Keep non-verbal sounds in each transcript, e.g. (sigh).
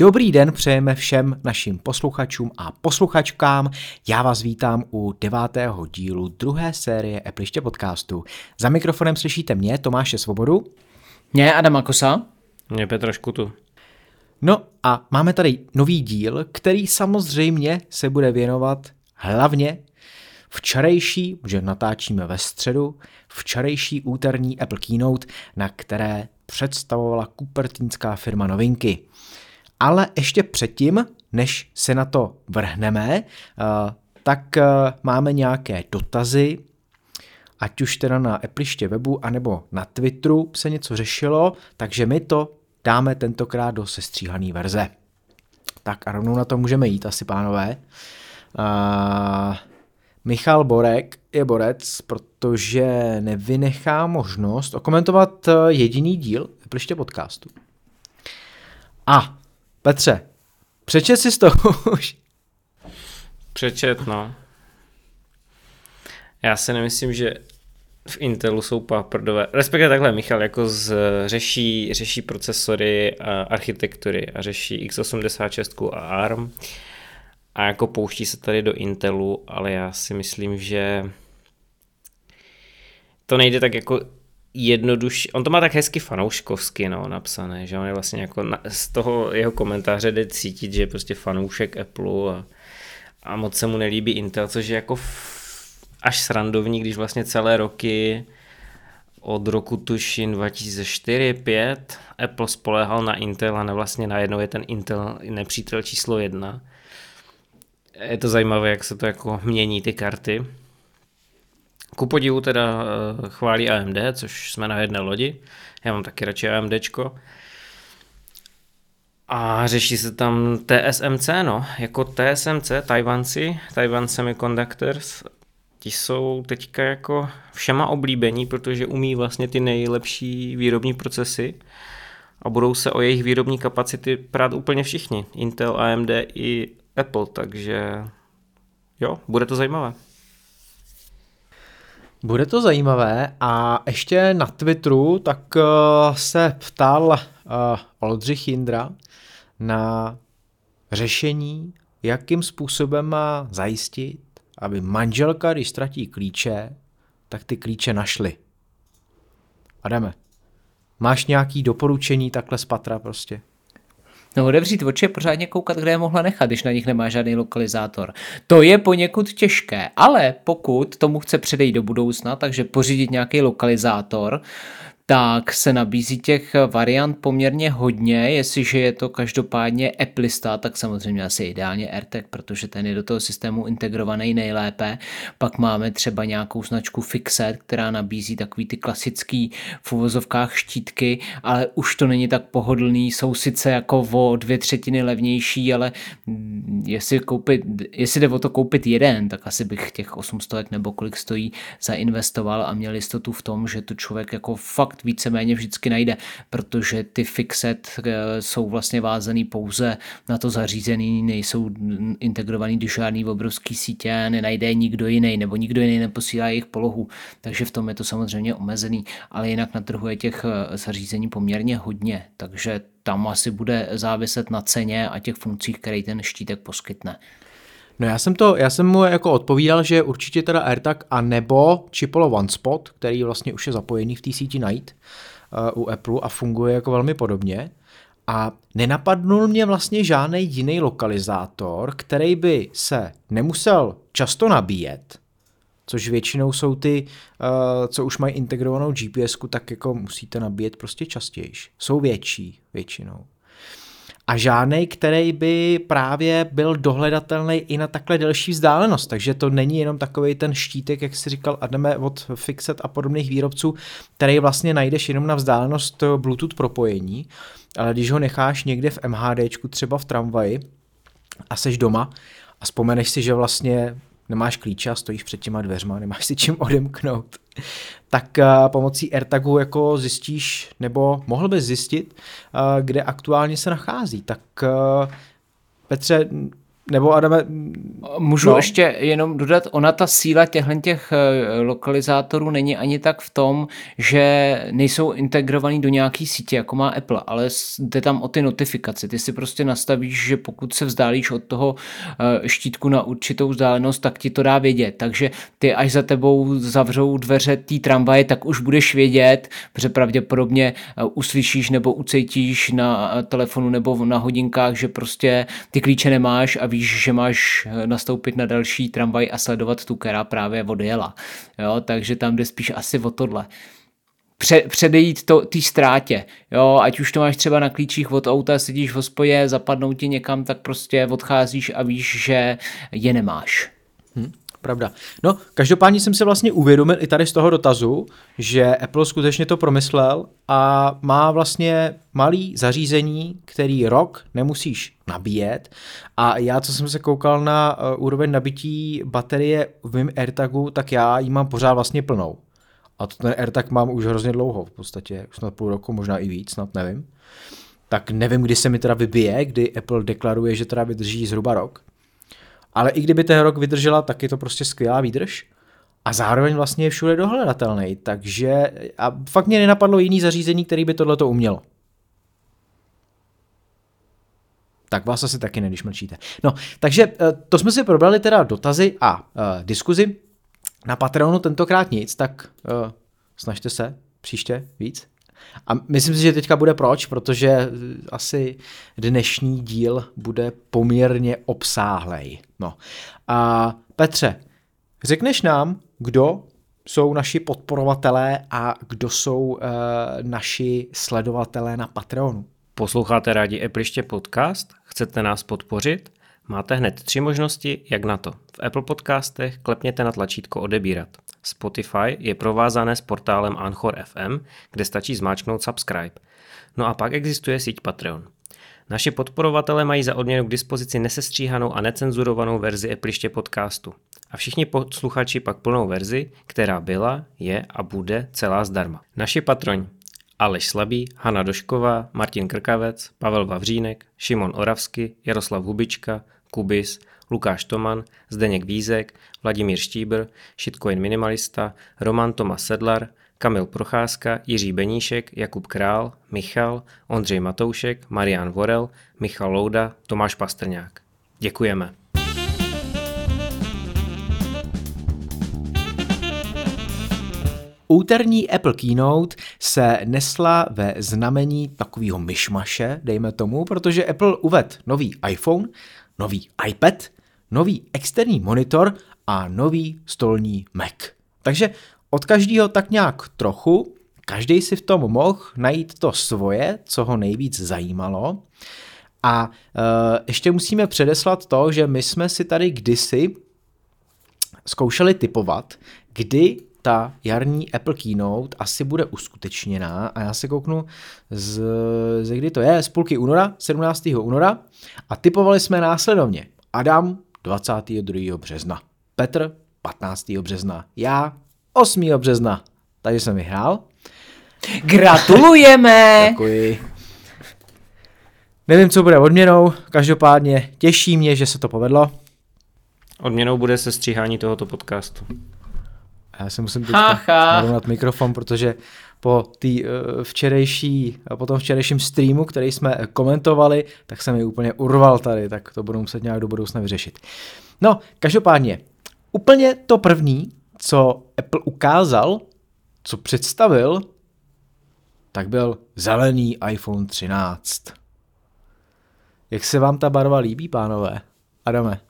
Dobrý den přejeme všem našim posluchačům a posluchačkám. Já vás vítám u devátého dílu druhé série Epliště podcastu. Za mikrofonem slyšíte mě, Tomáše Svobodu. Mě, Adama Kosa. Mě Petra Škutu. No a máme tady nový díl, který samozřejmě se bude věnovat hlavně včerejší, že natáčíme ve středu, včerejší úterní Apple Keynote, na které představovala kupertínská firma novinky. Ale ještě předtím, než se na to vrhneme, eh, tak eh, máme nějaké dotazy, ať už teda na Appliště webu, anebo na Twitteru se něco řešilo, takže my to dáme tentokrát do sestříhané verze. Tak a rovnou na to můžeme jít asi, pánové. Uh, Michal Borek je borec, protože nevynechá možnost okomentovat jediný díl Appliště podcastu. A Petře, přečet si to (laughs) už. Přečet, no. Já si nemyslím, že v Intelu jsou paprdové, respektive takhle Michal jako z, řeší, řeší procesory a architektury a řeší x86 a ARM a jako pouští se tady do Intelu, ale já si myslím, že to nejde tak jako jednodušší, on to má tak hezky fanouškovsky no, napsané, že on je vlastně jako na, z toho jeho komentáře jde cítit, že je prostě fanoušek Apple a, a moc se mu nelíbí Intel, což je jako f, až srandovní, když vlastně celé roky od roku tuším 2004-2005 Apple spolehal na Intel a ne vlastně najednou je ten Intel nepřítel číslo jedna. Je to zajímavé, jak se to jako mění ty karty. Ku podivu teda eh, chválí AMD, což jsme na jedné lodi. Já mám taky radši AMDčko. A řeší se tam TSMC, no, jako TSMC, Taiwanci, Taiwan Semiconductors, ti jsou teďka jako všema oblíbení, protože umí vlastně ty nejlepší výrobní procesy a budou se o jejich výrobní kapacity prát úplně všichni, Intel, AMD i Apple, takže jo, bude to zajímavé. Bude to zajímavé a ještě na Twitteru tak uh, se ptal uh, Oldřich Jindra na řešení, jakým způsobem má zajistit, aby manželka, když ztratí klíče, tak ty klíče našly. Adame, máš nějaký doporučení takhle z patra prostě? No odevřít oči a pořádně koukat, kde je mohla nechat, když na nich nemá žádný lokalizátor. To je poněkud těžké, ale pokud tomu chce předejít do budoucna, takže pořídit nějaký lokalizátor, tak se nabízí těch variant poměrně hodně, jestliže je to každopádně Applista, tak samozřejmě asi ideálně AirTag, protože ten je do toho systému integrovaný nejlépe. Pak máme třeba nějakou značku Fixet, která nabízí takový ty klasický v uvozovkách štítky, ale už to není tak pohodlný, jsou sice jako o dvě třetiny levnější, ale jestli, koupit, jestli jde o to koupit jeden, tak asi bych těch 800 nebo kolik stojí zainvestoval a měl jistotu v tom, že to člověk jako fakt fakt víceméně vždycky najde, protože ty fixet eh, jsou vlastně vázaný pouze na to zařízení, nejsou integrovaný do žádný obrovský sítě, nenajde nikdo jiný, nebo nikdo jiný neposílá jejich polohu, takže v tom je to samozřejmě omezený, ale jinak na trhu je těch eh, zařízení poměrně hodně, takže tam asi bude záviset na ceně a těch funkcích, které ten štítek poskytne. No já jsem to, já jsem mu jako odpovídal, že určitě teda AirTag a nebo Chipolo OneSpot, který vlastně už je zapojený v té síti Night uh, u Apple a funguje jako velmi podobně. A nenapadnul mě vlastně žádný jiný lokalizátor, který by se nemusel často nabíjet, což většinou jsou ty, uh, co už mají integrovanou GPS, tak jako musíte nabíjet prostě častěji. Jsou větší většinou a žádný, který by právě byl dohledatelný i na takhle delší vzdálenost. Takže to není jenom takový ten štítek, jak si říkal Adame od Fixet a podobných výrobců, který vlastně najdeš jenom na vzdálenost Bluetooth propojení, ale když ho necháš někde v MHDčku, třeba v tramvaji a seš doma a vzpomeneš si, že vlastně nemáš klíče a stojíš před těma dveřma, nemáš si čím odemknout, (laughs) tak uh, pomocí AirTagu jako zjistíš, nebo mohl bys zjistit, uh, kde aktuálně se nachází. Tak uh, Petře, nebo Adame... Můžu no. ještě jenom dodat, ona ta síla těchto těch eh, lokalizátorů není ani tak v tom, že nejsou integrovaný do nějaký sítě, jako má Apple, ale jde tam o ty notifikace. Ty si prostě nastavíš, že pokud se vzdálíš od toho eh, štítku na určitou vzdálenost, tak ti to dá vědět. Takže ty až za tebou zavřou dveře té tramvaje, tak už budeš vědět, protože pravděpodobně eh, uslyšíš nebo ucejtíš na telefonu nebo na hodinkách, že prostě ty klíče nemáš a víš, víš, že máš eh, nastoupit na další tramvaj a sledovat tu, která právě odjela. Jo, takže tam jde spíš asi o tohle. Pře- předejít to té ztrátě. Jo, ať už to máš třeba na klíčích od auta, sedíš v hospodě, zapadnou ti někam, tak prostě odcházíš a víš, že je nemáš. Pravda. No, každopádně jsem se vlastně uvědomil i tady z toho dotazu, že Apple skutečně to promyslel a má vlastně malý zařízení, který rok nemusíš nabíjet. A já, co jsem se koukal na uh, úroveň nabití baterie v mém AirTagu, tak já ji mám pořád vlastně plnou. A to ten AirTag mám už hrozně dlouho, v podstatě snad půl roku, možná i víc, snad nevím. Tak nevím, kdy se mi teda vybije, kdy Apple deklaruje, že teda vydrží zhruba rok. Ale i kdyby ten rok vydržela, tak je to prostě skvělá výdrž. A zároveň vlastně je všude dohledatelný, takže a fakt mě nenapadlo jiný zařízení, který by tohleto umělo. Tak vás asi taky ne, když mlčíte. No, takže eh, to jsme si probrali teda dotazy a uh, diskuzi. Na Patreonu tentokrát nic, tak uh, snažte se příště víc. A myslím si, že teďka bude proč, protože asi dnešní díl bude poměrně obsáhlej. No. A Petře, řekneš nám, kdo jsou naši podporovatelé a kdo jsou uh, naši sledovatelé na Patreonu? Posloucháte rádi Appliště podcast? Chcete nás podpořit? Máte hned tři možnosti, jak na to. V Apple podcastech klepněte na tlačítko odebírat. Spotify je provázané s portálem Anchor FM, kde stačí zmáčknout subscribe. No a pak existuje síť Patreon. Naši podporovatelé mají za odměnu k dispozici nesestříhanou a necenzurovanou verzi Appliště podcastu. A všichni posluchači pak plnou verzi, která byla, je a bude celá zdarma. Naši patroni Aleš Slabý, Hanna Došková, Martin Krkavec, Pavel Vavřínek, Šimon Oravsky, Jaroslav Hubička, Kubis, Lukáš Toman, Zdeněk Vízek, Vladimír Štíbr, Shitcoin Minimalista, Roman Tomas Sedlar, Kamil Procházka, Jiří Beníšek, Jakub Král, Michal, Ondřej Matoušek, Marian Vorel, Michal Louda, Tomáš Pastrňák. Děkujeme. Úterní Apple Keynote se nesla ve znamení takového myšmaše, dejme tomu, protože Apple uvedl nový iPhone, nový iPad, nový externí monitor a nový stolní Mac. Takže od každého tak nějak trochu, každý si v tom mohl najít to svoje, co ho nejvíc zajímalo. A e, ještě musíme předeslat to, že my jsme si tady kdysi zkoušeli typovat, kdy ta jarní Apple Keynote asi bude uskutečněná a já se kouknu z, z kdy to je, z půlky února, 17. února a typovali jsme následovně Adam 22. března, Petr 15. března, já 8. března. Tady jsem vyhrál. Gratulujeme! (laughs) Děkuji. Nevím, co bude odměnou, každopádně těší mě, že se to povedlo. Odměnou bude se stříhání tohoto podcastu. Já si musím teďka narovnat mikrofon, protože po tý, uh, včerejší, po tom včerejším streamu, který jsme komentovali, tak jsem mi úplně urval tady, tak to budu muset nějak do budoucna vyřešit. No, každopádně, úplně to první, co Apple ukázal, co představil, tak byl zelený iPhone 13. Jak se vám ta barva líbí, pánové? Adame.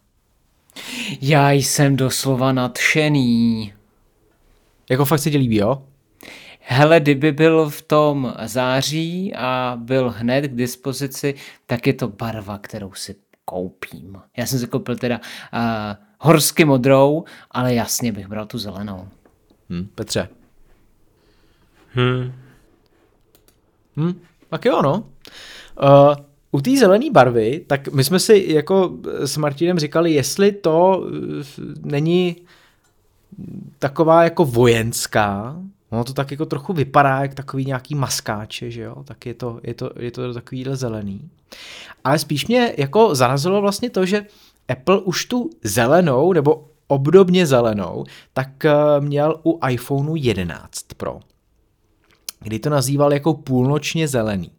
Já jsem doslova nadšený. Jako fakt se ti líbí, jo? Hele, kdyby byl v tom září a byl hned k dispozici, tak je to barva, kterou si koupím. Já jsem si koupil teda uh, horsky modrou, ale jasně bych bral tu zelenou. Hm, Petře. Hm. Hm, tak jo, no. Uh, u té zelené barvy, tak my jsme si jako s Martinem říkali, jestli to uh, není taková jako vojenská, ono to tak jako trochu vypadá jak takový nějaký maskáče, že jo, tak je to, je to, je to takovýhle zelený. Ale spíš mě jako zarazilo vlastně to, že Apple už tu zelenou, nebo obdobně zelenou, tak eh, měl u iPhoneu 11 Pro, kdy to nazýval jako půlnočně zelený.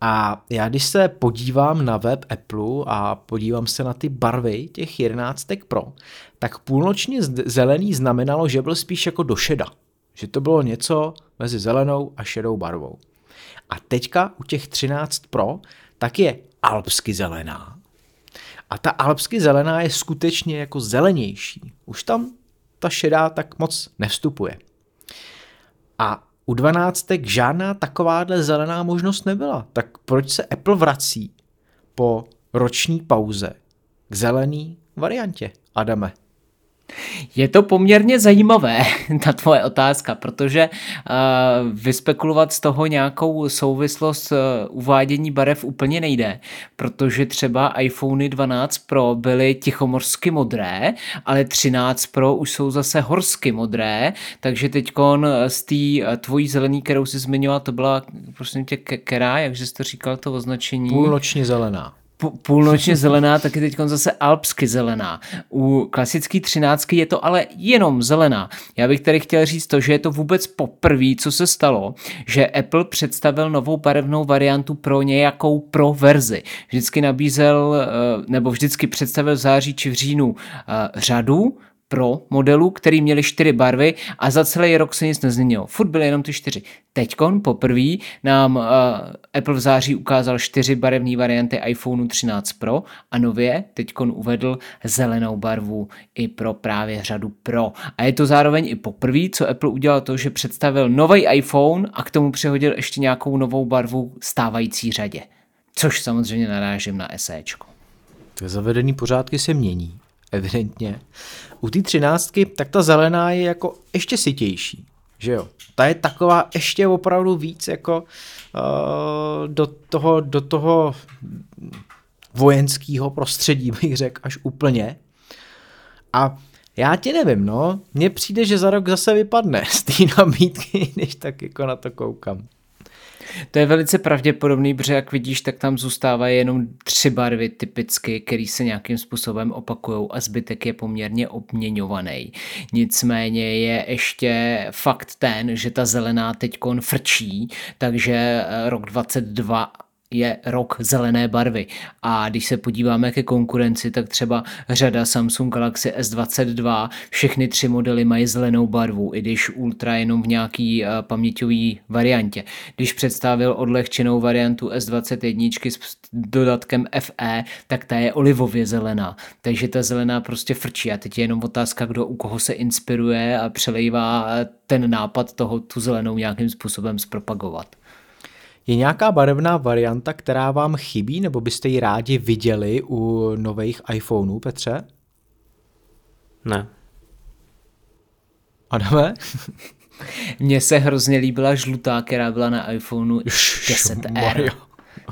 A já když se podívám na web Apple a podívám se na ty barvy těch 11 Pro, tak půlnočně zelený znamenalo, že byl spíš jako do šeda. Že to bylo něco mezi zelenou a šedou barvou. A teďka u těch 13 Pro tak je alpsky zelená. A ta alpsky zelená je skutečně jako zelenější. Už tam ta šedá tak moc nevstupuje. A u dvanáctek žádná takováhle zelená možnost nebyla. Tak proč se Apple vrací po roční pauze k zelený variantě, Adame? Je to poměrně zajímavé, (laughs) ta tvoje otázka, protože uh, vyspekulovat z toho nějakou souvislost uh, uvádění barev úplně nejde, protože třeba iPhony 12 Pro byly tichomorsky modré, ale 13 Pro už jsou zase horsky modré, takže teď z té tvojí zelený, kterou jsi zmiňoval, to byla, prosím tě, která, jakže jsi to říkal, to označení? Půlnočně zelená půlnočně zelená, tak je teď zase alpsky zelená. U klasické třináctky je to ale jenom zelená. Já bych tady chtěl říct to, že je to vůbec poprvé, co se stalo, že Apple představil novou barevnou variantu pro nějakou pro verzi. Vždycky nabízel, eh, nebo vždycky představil v září či v říjnu eh, řadu pro modelů, který měli čtyři barvy a za celý rok se nic nezměnilo. Furt byly jenom ty čtyři. Teďkon poprvé nám uh, Apple v září ukázal čtyři barevné varianty iPhoneu 13 Pro a nově teďkon uvedl zelenou barvu i pro právě řadu Pro. A je to zároveň i poprvé, co Apple udělal to, že představil nový iPhone a k tomu přihodil ještě nějakou novou barvu stávající řadě. Což samozřejmě narážím na SEčko. Zavedený pořádky se mění evidentně. U té třináctky, tak ta zelená je jako ještě sitější, že jo. Ta je taková ještě opravdu víc jako uh, do toho, do toho vojenského prostředí, (laughs) bych řekl, až úplně. A já ti nevím, no. Mně přijde, že za rok zase vypadne (laughs) z té nabídky, když tak jako na to koukám. To je velice pravděpodobný, protože jak vidíš, tak tam zůstávají jenom tři barvy typicky, které se nějakým způsobem opakují a zbytek je poměrně obměňovaný. Nicméně je ještě fakt ten, že ta zelená teď frčí, takže eh, rok 22 je rok zelené barvy. A když se podíváme ke konkurenci, tak třeba řada Samsung Galaxy S22, všechny tři modely mají zelenou barvu, i když Ultra jenom v nějaký uh, paměťový variantě. Když představil odlehčenou variantu S21 s dodatkem FE, tak ta je olivově zelená. Takže ta zelená prostě frčí. A teď je jenom otázka, kdo u koho se inspiruje a přelejvá ten nápad toho tu zelenou nějakým způsobem zpropagovat. Je nějaká barevná varianta, která vám chybí, nebo byste ji rádi viděli u nových iPhoneů, Petře? Ne. Adame? (laughs) Mně se hrozně líbila žlutá, která byla na iPhoneu 10R.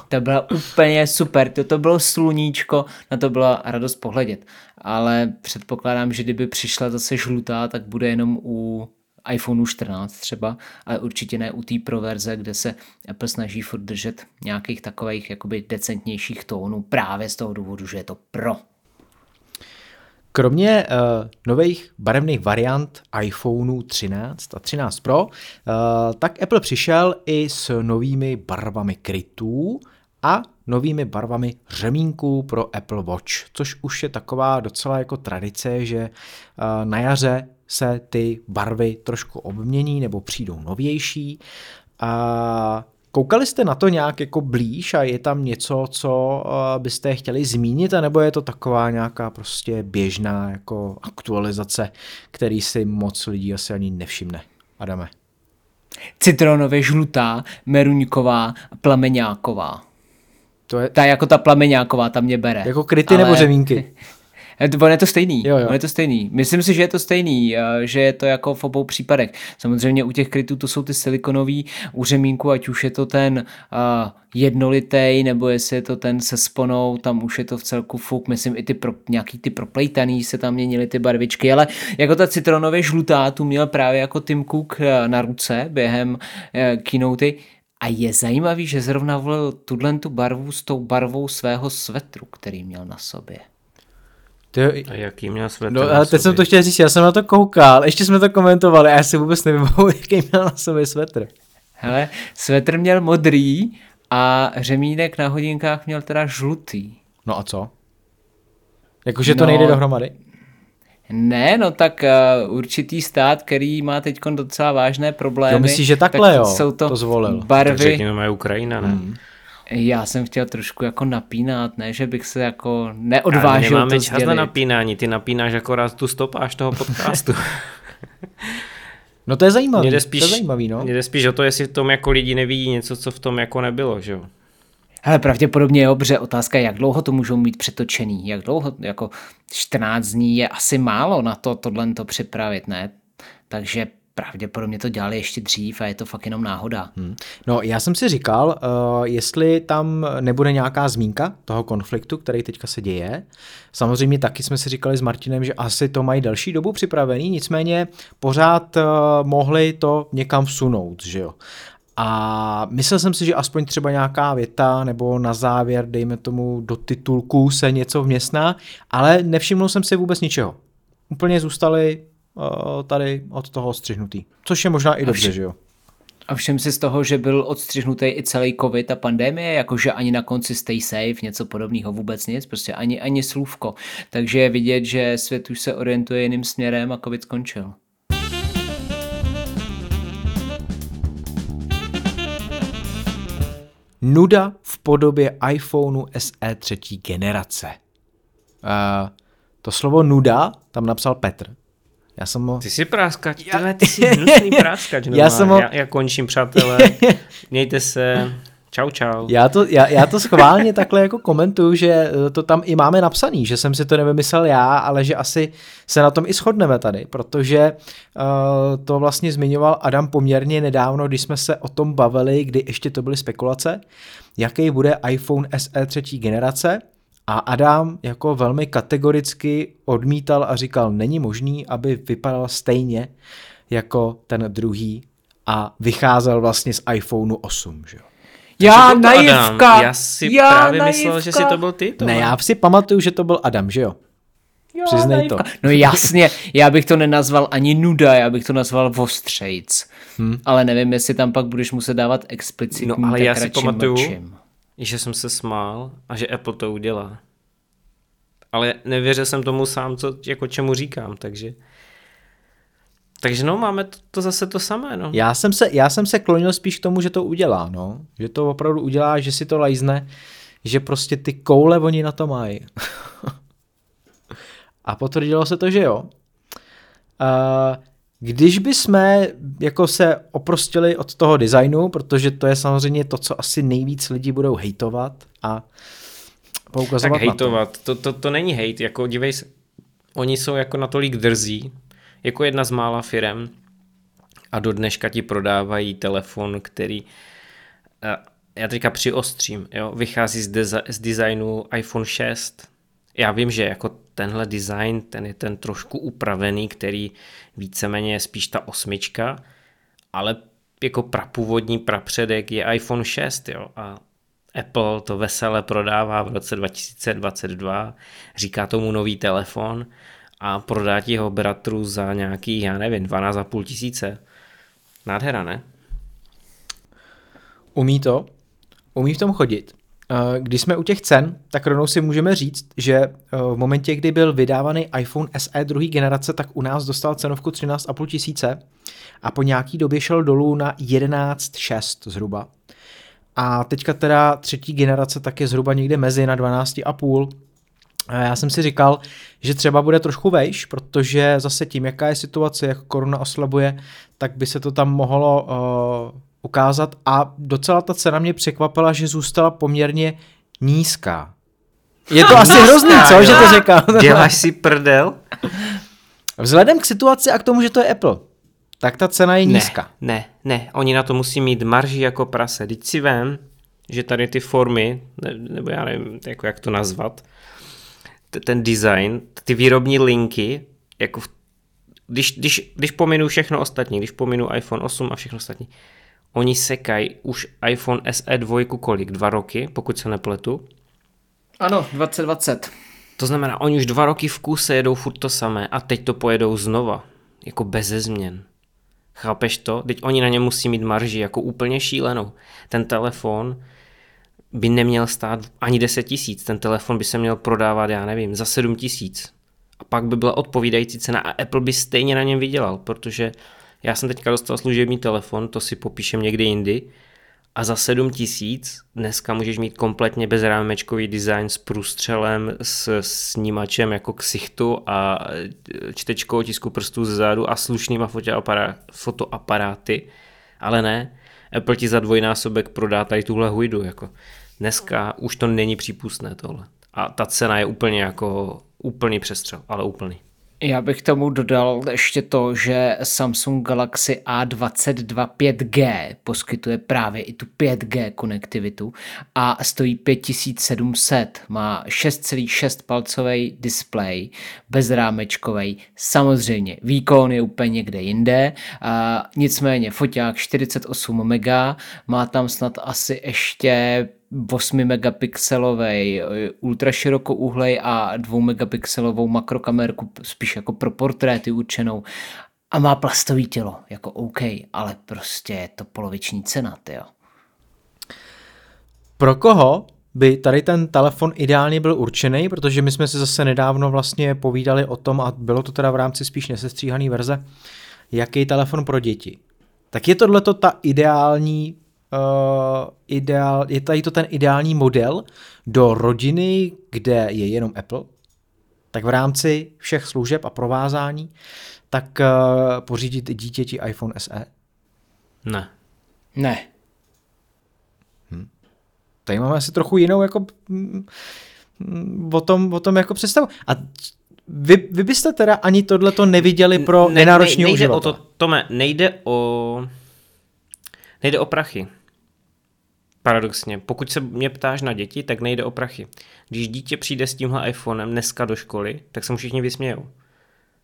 To byla úplně super, to, to bylo sluníčko, na to byla radost pohledět. Ale předpokládám, že kdyby přišla zase žlutá, tak bude jenom u iPhoneu 14 třeba, ale určitě ne u té Pro verze, kde se Apple snaží furt držet nějakých takových jakoby decentnějších tónů právě z toho důvodu, že je to Pro. Kromě uh, nových barevných variant iPhoneu 13 a 13 Pro, uh, tak Apple přišel i s novými barvami krytů a novými barvami řemínků pro Apple Watch, což už je taková docela jako tradice, že uh, na jaře se ty barvy trošku obmění nebo přijdou novější. A koukali jste na to nějak jako blíž a je tam něco, co eh, byste chtěli zmínit, anebo je to taková nějaká prostě běžná jako aktualizace, který si moc lidí asi ani nevšimne? Adame. Citronově žlutá, meruňková, plameňáková. To je... Ta jako ta plameňáková, tam mě bere. Jako kryty Ale... nebo řemínky? (laughs) Eh, on je to stejný. Jo, jo. On je to stejný. Myslím si, že je to stejný, eh, že je to jako v obou případech. Samozřejmě u těch krytů to jsou ty silikonový, u řemínku, ať už je to ten uh, jednolitej, nebo jestli je to ten se sponou, tam už je to v celku fuk, myslím i ty pro, nějaký ty proplejtaný se tam měnily ty barvičky, ale jako ta citronově žlutá tu měl právě jako Tim Cook na ruce během uh, keynote A je zajímavý, že zrovna volil tuhle tu barvu s tou barvou svého svetru, který měl na sobě. Ty, A jaký měl svetr no, na ale teď jsem to chtěl říct, já jsem na to koukal, ještě jsme to komentovali a já si vůbec nevybavuji, (laughs) jaký měl na sobě svetr. Hele, svetr měl modrý a řemínek na hodinkách měl teda žlutý. No a co? Jakože to No, nejde dohromady? Ne, no tak uh, určitý stát, který má teď docela vážné problémy. Jo, myslíš, že takhle, tak jo, Jsou to, to zvolil. Tak barvy. řekněme, je Ukrajina, ne? Hmm. Já jsem chtěl trošku jako napínat, ne, že bych se jako Ale neodvážil nemáme to čas na napínání, ty napínáš akorát tu stopáž toho podcastu. (laughs) No to je zajímavý, Mně jde spíš, to je zajímavý, no. Mně jde spíš o to, jestli v tom jako lidi nevidí něco, co v tom jako nebylo, že jo? Hele, pravděpodobně je obře. Otázka jak dlouho to můžou mít přetočený. Jak dlouho, jako 14 dní je asi málo na to tohle to připravit, ne? Takže pravděpodobně to dělali ještě dřív a je to fakt jenom náhoda. Hmm. No, já jsem si říkal, uh, jestli tam nebude nějaká zmínka toho konfliktu, který teďka se děje. Samozřejmě taky jsme si říkali s Martinem, že asi to mají další dobu připravený, nicméně pořád uh, mohli to někam vsunout, že jo. A myslel jsem si, že aspoň třeba nějaká věta nebo na závěr, dejme tomu do titulku se něco vměstná, ale nevšiml jsem si vůbec ničeho. Úplně zůstali tady od toho střihnutý. Což je možná i dobře, že jo. A všem si z toho, že byl odstřihnutý i celý covid a pandemie, jakože ani na konci stay safe, něco podobného, vůbec nic, prostě ani, ani slůvko. Takže je vidět, že svět už se orientuje jiným směrem a covid skončil. Nuda v podobě iPhoneu SE třetí generace. Uh, to slovo nuda tam napsal Petr. Já jsem ho... Ty jsi práskač, tyhle, ty jsi hnusný práskač. Já (laughs) Já, jsem ho- já, já končím, přátelé. (laughs) Mějte se. Čau, čau. Já to, já, já to schválně takhle jako komentuju, že eh, to tam i máme napsaný, že jsem si to nevymyslel já, ale že asi se na tom i shodneme tady, protože uh, to vlastně zmiňoval Adam poměrně nedávno, když jsme se o tom bavili, kdy ještě to byly spekulace, jaký bude iPhone SE třetí generace a Adam jako velmi kategoricky odmítal a říkal, není možný, aby vypadal stejně jako ten druhý a vycházel vlastně z iPhoneu 8, že jo. Já to naivka! Adam? Já si já právě naivka. myslel, že si to byl ty. Tohle. Ne, já si pamatuju, že to byl Adam, že jo? Já Přiznej to. naivka. No jasně, já bych to nenazval ani nuda, já bych to nazval vostřejc. Hmm. Ale nevím, jestli tam pak budeš muset dávat explicitní, No, ale tak já si pamatuju, mlčím. Že jsem se smál a že Apple to udělá. Ale nevěřil jsem tomu sám, co, jako čemu říkám, takže... Takže no, máme to, to zase to samé, no. Já jsem, se, já jsem se klonil spíš k tomu, že to udělá, no. Že to opravdu udělá, že si to lajzne, že prostě ty koule oni na to mají. (laughs) A potvrdilo se to, že jo. Uh, když by jsme jako se oprostili od toho designu, protože to je samozřejmě to, co asi nejvíc lidi budou hejtovat a poukazovat Tak na to. hejtovat, to, to, to není hejt, jako dívej se, oni jsou jako natolik drzí, jako jedna z mála firem a do dneška ti prodávají telefon, který, já teďka přiostřím, jo, vychází z, deza, z designu iPhone 6. Já vím, že jako tenhle design, ten je ten trošku upravený, který víceméně je spíš ta osmička, ale jako prapůvodní prapředek je iPhone 6, jo, a Apple to vesele prodává v roce 2022, říká tomu nový telefon a prodá ti ho bratru za nějaký, já nevím, 12,5 tisíce. Nádhera, ne? Umí to, umí v tom chodit. Eh, Když jsme u těch cen, tak rovnou si můžeme říct, že eh, v momentě, kdy byl vydávaný iPhone SE druhé generace, tak u nás dostal cenovku 13,5 tisíce a po nějaký době šel dolů na 11,6 zhruba. A teďka teda třetí generace tak je zhruba někde mezi na 12,5. A já jsem si říkal, že třeba bude trošku vejš, protože zase tím, jaká je situace, jak koruna oslabuje, tak by se to tam mohlo uh, ukázat a docela ta cena mě překvapila, že zůstala poměrně nízká. Je to asi hrozný, co, že to říkám. (laughs) Děláš si prdel? Vzhledem k situaci a k tomu, že to je Apple, tak ta cena je nízká. Ne, ne, ne, oni na to musí mít marži jako prase. Teď si vem, že tady ty formy, ne, nebo já nevím, jako jak to nazvat, t- ten design, ty výrobní linky, jako v, když, když, když pominu všechno ostatní, když pominu iPhone 8 a všechno ostatní, oni sekají už iPhone SE 2 kolik? Dva roky, pokud se nepletu. Ano, 2020. To znamená, oni už dva roky v kuse jedou furt to samé a teď to pojedou znova. Jako bez změn. Chápeš to? Teď oni na ně musí mít marži jako úplně šílenou. Ten telefon by neměl stát ani 10 tisíc. Ten telefon by se měl prodávat, já nevím, za 7 tisíc. A pak by byla odpovídající cena a Apple by stejně na něm vydělal, protože já jsem teďka dostal služební telefon, to si popíšem někdy jindy, a za 7 tisíc dneska můžeš mít kompletně bezrámečkový design s průstřelem, s snímačem jako ksichtu a čtečkou tisku prstů zezadu a slušnýma fotoaparáty, ale ne, Apple ti za dvojnásobek prodá tady tuhle hujdu. Jako. Dneska už to není přípustné tohle. A ta cena je úplně jako úplný přestřel, ale úplný. Já bych tomu dodal ještě to, že Samsung Galaxy A22 5G poskytuje právě i tu 5G konektivitu a stojí 5700, má 6,6 palcový display, bezrámečkový. Samozřejmě, výkon je úplně někde jinde, a nicméně foťák 48 mega, má tam snad asi ještě 8 megapixelový ultraširokouhlej a 2 megapixelovou makrokamerku spíš jako pro portréty určenou a má plastový tělo, jako OK, ale prostě je to poloviční cena, jo. Pro koho by tady ten telefon ideálně byl určený, protože my jsme si zase nedávno vlastně povídali o tom, a bylo to teda v rámci spíš nesestříhaný verze, jaký telefon pro děti. Tak je tohle ta ideální uh, ideál, je tady to ten ideální model do rodiny, kde je jenom Apple, tak v rámci všech služeb a provázání, tak uh, pořídit dítěti iPhone SE? Ne. Ne. Hm. Tady máme asi trochu jinou jako mm, o tom, o tom jako představu. A vy, vy byste teda ani tohleto neviděli pro ne, nenáročního nejde uživatele. O to, Tome, nejde o nejde o prachy. Paradoxně, pokud se mě ptáš na děti, tak nejde o prachy. Když dítě přijde s tímhle iPhonem dneska do školy, tak se mu všichni vysmějou.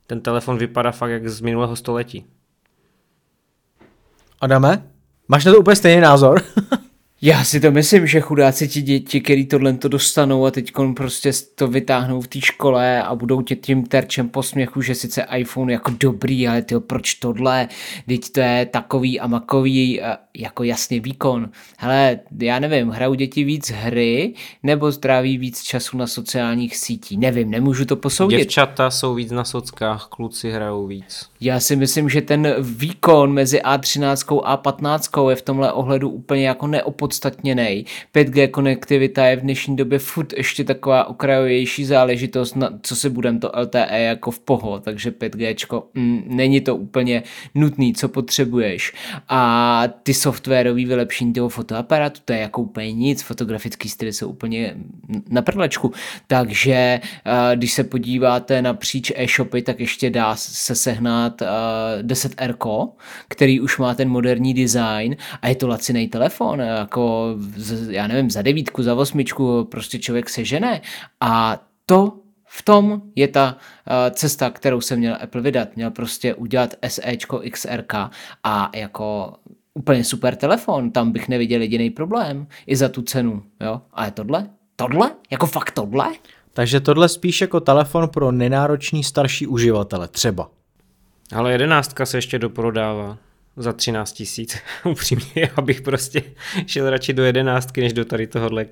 Ten telefon vypadá fakt jak z minulého století. Adame, máš na to úplně stejný názor? (laughs) Já si to myslím, že chudáci ti děti, který tohle to dostanou a teď prostě to vytáhnou v té škole a budou tě tím terčem posměchu, že sice iPhone jako dobrý, ale ty proč tohle, teď to je takový a makový, jako jasně výkon. Hele, já nevím, hrajou děti víc hry nebo zdraví víc času na sociálních sítích, nevím, nemůžu to posoudit. Děvčata jsou víc na sockách, kluci hrajou víc. Já si myslím, že ten výkon mezi A13 a A15 je v tomhle ohledu úplně jako neopodstatněný. 5G konektivita je v dnešní době furt ještě taková okrajovější záležitost, na co si budem to LTE jako v poho, takže 5G mm, není to úplně nutný, co potřebuješ. A ty softwarový vylepšení toho fotoaparátu, to je jako úplně nic, fotografický styly jsou úplně na prdlečku. Takže když se podíváte napříč e-shopy, tak ještě dá se sehnat uh, 10R, který už má ten moderní design a je to laciný telefon, jako já nevím, za devítku, za osmičku prostě člověk se žene a to v tom je ta uh, cesta, kterou se měl Apple vydat. Měl prostě udělat SEčko XRK a jako úplně super telefon, tam bych neviděl jediný problém, i za tu cenu, jo. A je tohle? Tohle? Jako fakt tohle? Takže tohle spíš jako telefon pro nenáročný starší uživatele, třeba. Ale jedenáctka se ještě doprodává za 13 tisíc. (laughs) Upřímně, abych prostě šel radši do jedenáctky, než do tady tohohle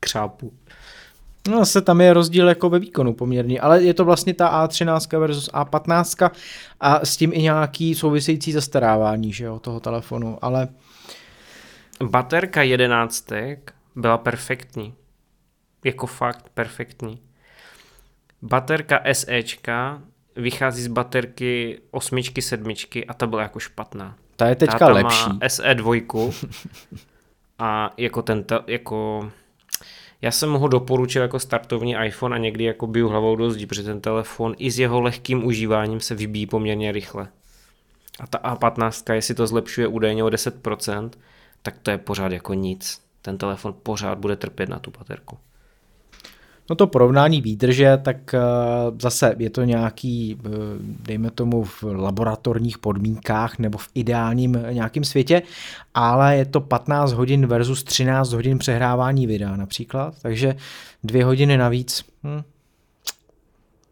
křápu. No se tam je rozdíl jako ve výkonu poměrně, ale je to vlastně ta A13 versus A15 a s tím i nějaký související zastarávání že jo, toho telefonu, ale... Baterka jedenáctek byla perfektní. Jako fakt perfektní. Baterka SEčka vychází z baterky osmičky, sedmičky a ta byla jako špatná. Ta je teďka ta lepší. má SE2 (laughs) a jako ten, jako já jsem ho doporučil jako startovní iPhone a někdy jako biju hlavou do zdi, protože ten telefon i s jeho lehkým užíváním se vybíjí poměrně rychle. A ta A15, jestli to zlepšuje údajně o 10%, tak to je pořád jako nic. Ten telefon pořád bude trpět na tu baterku. No to porovnání výdrže, tak zase je to nějaký, dejme tomu v laboratorních podmínkách nebo v ideálním nějakém světě, ale je to 15 hodin versus 13 hodin přehrávání videa například, takže dvě hodiny navíc. Hm.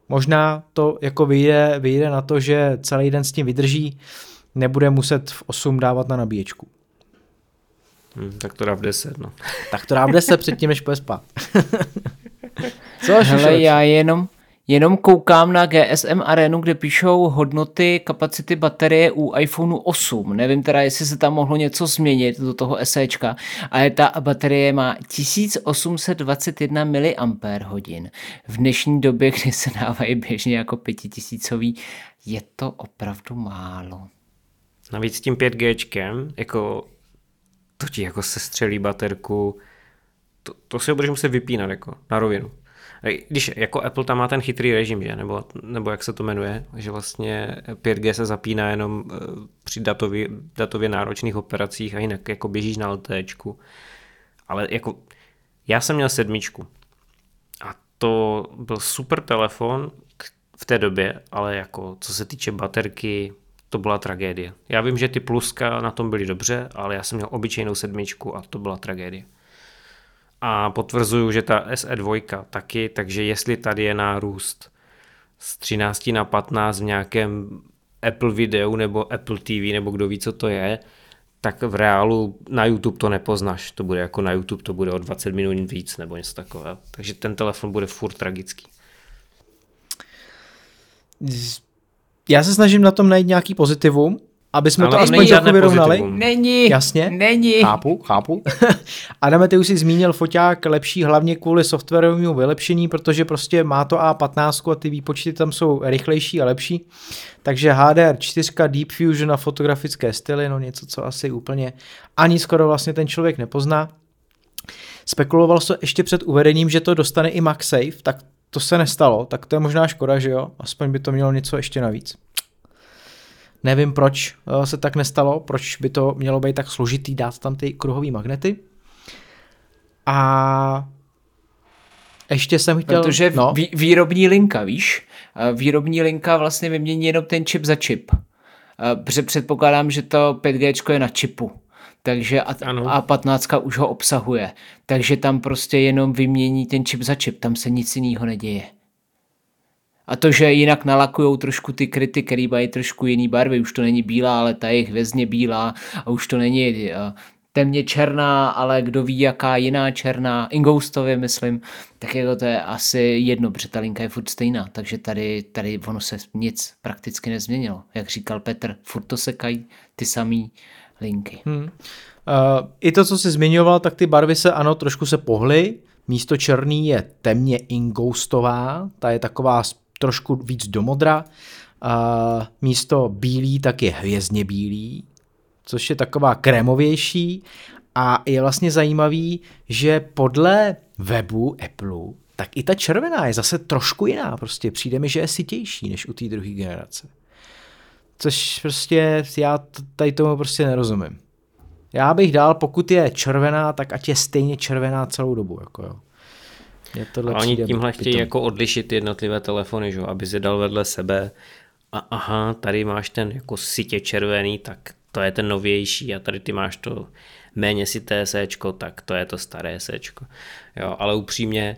Možná to jako vyjde, vyjde na to, že celý den s tím vydrží, nebude muset v 8 dávat na nabíječku. Hmm, tak to dá v 10, no. Tak to dá v 10 předtím, než půjde spát. (laughs) Co Hele, já jenom, jenom koukám na GSM Arenu, kde píšou hodnoty kapacity baterie u iPhoneu 8. Nevím teda, jestli se tam mohlo něco změnit do toho SEčka, ale ta baterie má 1821 mAh. V dnešní době, kdy se dávají běžně jako pětitisícový, je to opravdu málo. Navíc tím 5G, jako to ti jako se střelí baterku, to, to si ho budeš muset vypínat jako na rovinu. Když jako Apple tam má ten chytrý režim, že? Nebo, nebo jak se to jmenuje, že vlastně 5G se zapíná jenom eh, při datově, datově náročných operacích a jinak jako běžíš na LTEčku. Ale jako já jsem měl sedmičku a to byl super telefon v té době, ale jako co se týče baterky, to byla tragédie. Já vím, že ty pluska na tom byly dobře, ale já jsem měl obyčejnou sedmičku a to byla tragédie. A potvrzuju, že ta SE2 taky, takže jestli tady je nárůst z 13 na 15 v nějakém Apple videu nebo Apple TV nebo kdo ví, co to je, tak v reálu na YouTube to nepoznáš. To bude jako na YouTube, to bude o 20 minut víc nebo něco takového. Takže ten telefon bude furt tragický. Já se snažím na tom najít nějaký pozitivum, aby jsme Ale to aspoň trochu vyrovnali. Není. Jasně. Není. Chápu, chápu. (laughs) Adame, ty už jsi zmínil foťák lepší hlavně kvůli softwarovému vylepšení, protože prostě má to A15 a ty výpočty tam jsou rychlejší a lepší. Takže HDR 4 Deep Fusion a fotografické styly, no něco, co asi úplně ani skoro vlastně ten člověk nepozná. Spekuloval se ještě před uvedením, že to dostane i MagSafe, tak to se nestalo, tak to je možná škoda, že jo? Aspoň by to mělo něco ještě navíc. Nevím, proč eh, se tak nestalo, proč by to mělo být tak složitý dát tam ty kruhové magnety. A ještě jsem chtěl... Protože no. výrobní linka, víš? Eh, výrobní linka vlastně vymění jenom ten čip za čip. Eh, protože předpokládám, že to 5G je na čipu takže a, a 15 už ho obsahuje. Takže tam prostě jenom vymění ten čip za čip, tam se nic jiného neděje. A to, že jinak nalakujou trošku ty kryty, které mají trošku jiný barvy, už to není bílá, ale ta je hvězdně bílá a už to není temně černá, ale kdo ví, jaká jiná černá, Ingoustově myslím, tak jako to je asi jedno, protože ta linka je furt stejná, takže tady, tady ono se nic prakticky nezměnilo. Jak říkal Petr, furt to sekají ty samý linky. Hmm. Uh, I to, co jsi zmiňoval, tak ty barvy se ano, trošku se pohly. Místo černý je temně ingoustová, ta je taková trošku víc do modra. Uh, místo bílý tak je hvězdně bílý, což je taková krémovější a je vlastně zajímavý, že podle webu Apple tak i ta červená je zase trošku jiná. Prostě přijde mi, že je sitější než u té druhé generace. Což prostě já tady tomu prostě nerozumím. Já bych dal, pokud je červená, tak ať je stejně červená celou dobu. Jako jo. Je a oni tímhle chtějí jako odlišit jednotlivé telefony, že? aby se dal vedle sebe a aha, tady máš ten jako sitě červený, tak to je ten novější a tady ty máš to méně sité sečko, tak to je to staré sečko. Jo, ale upřímně,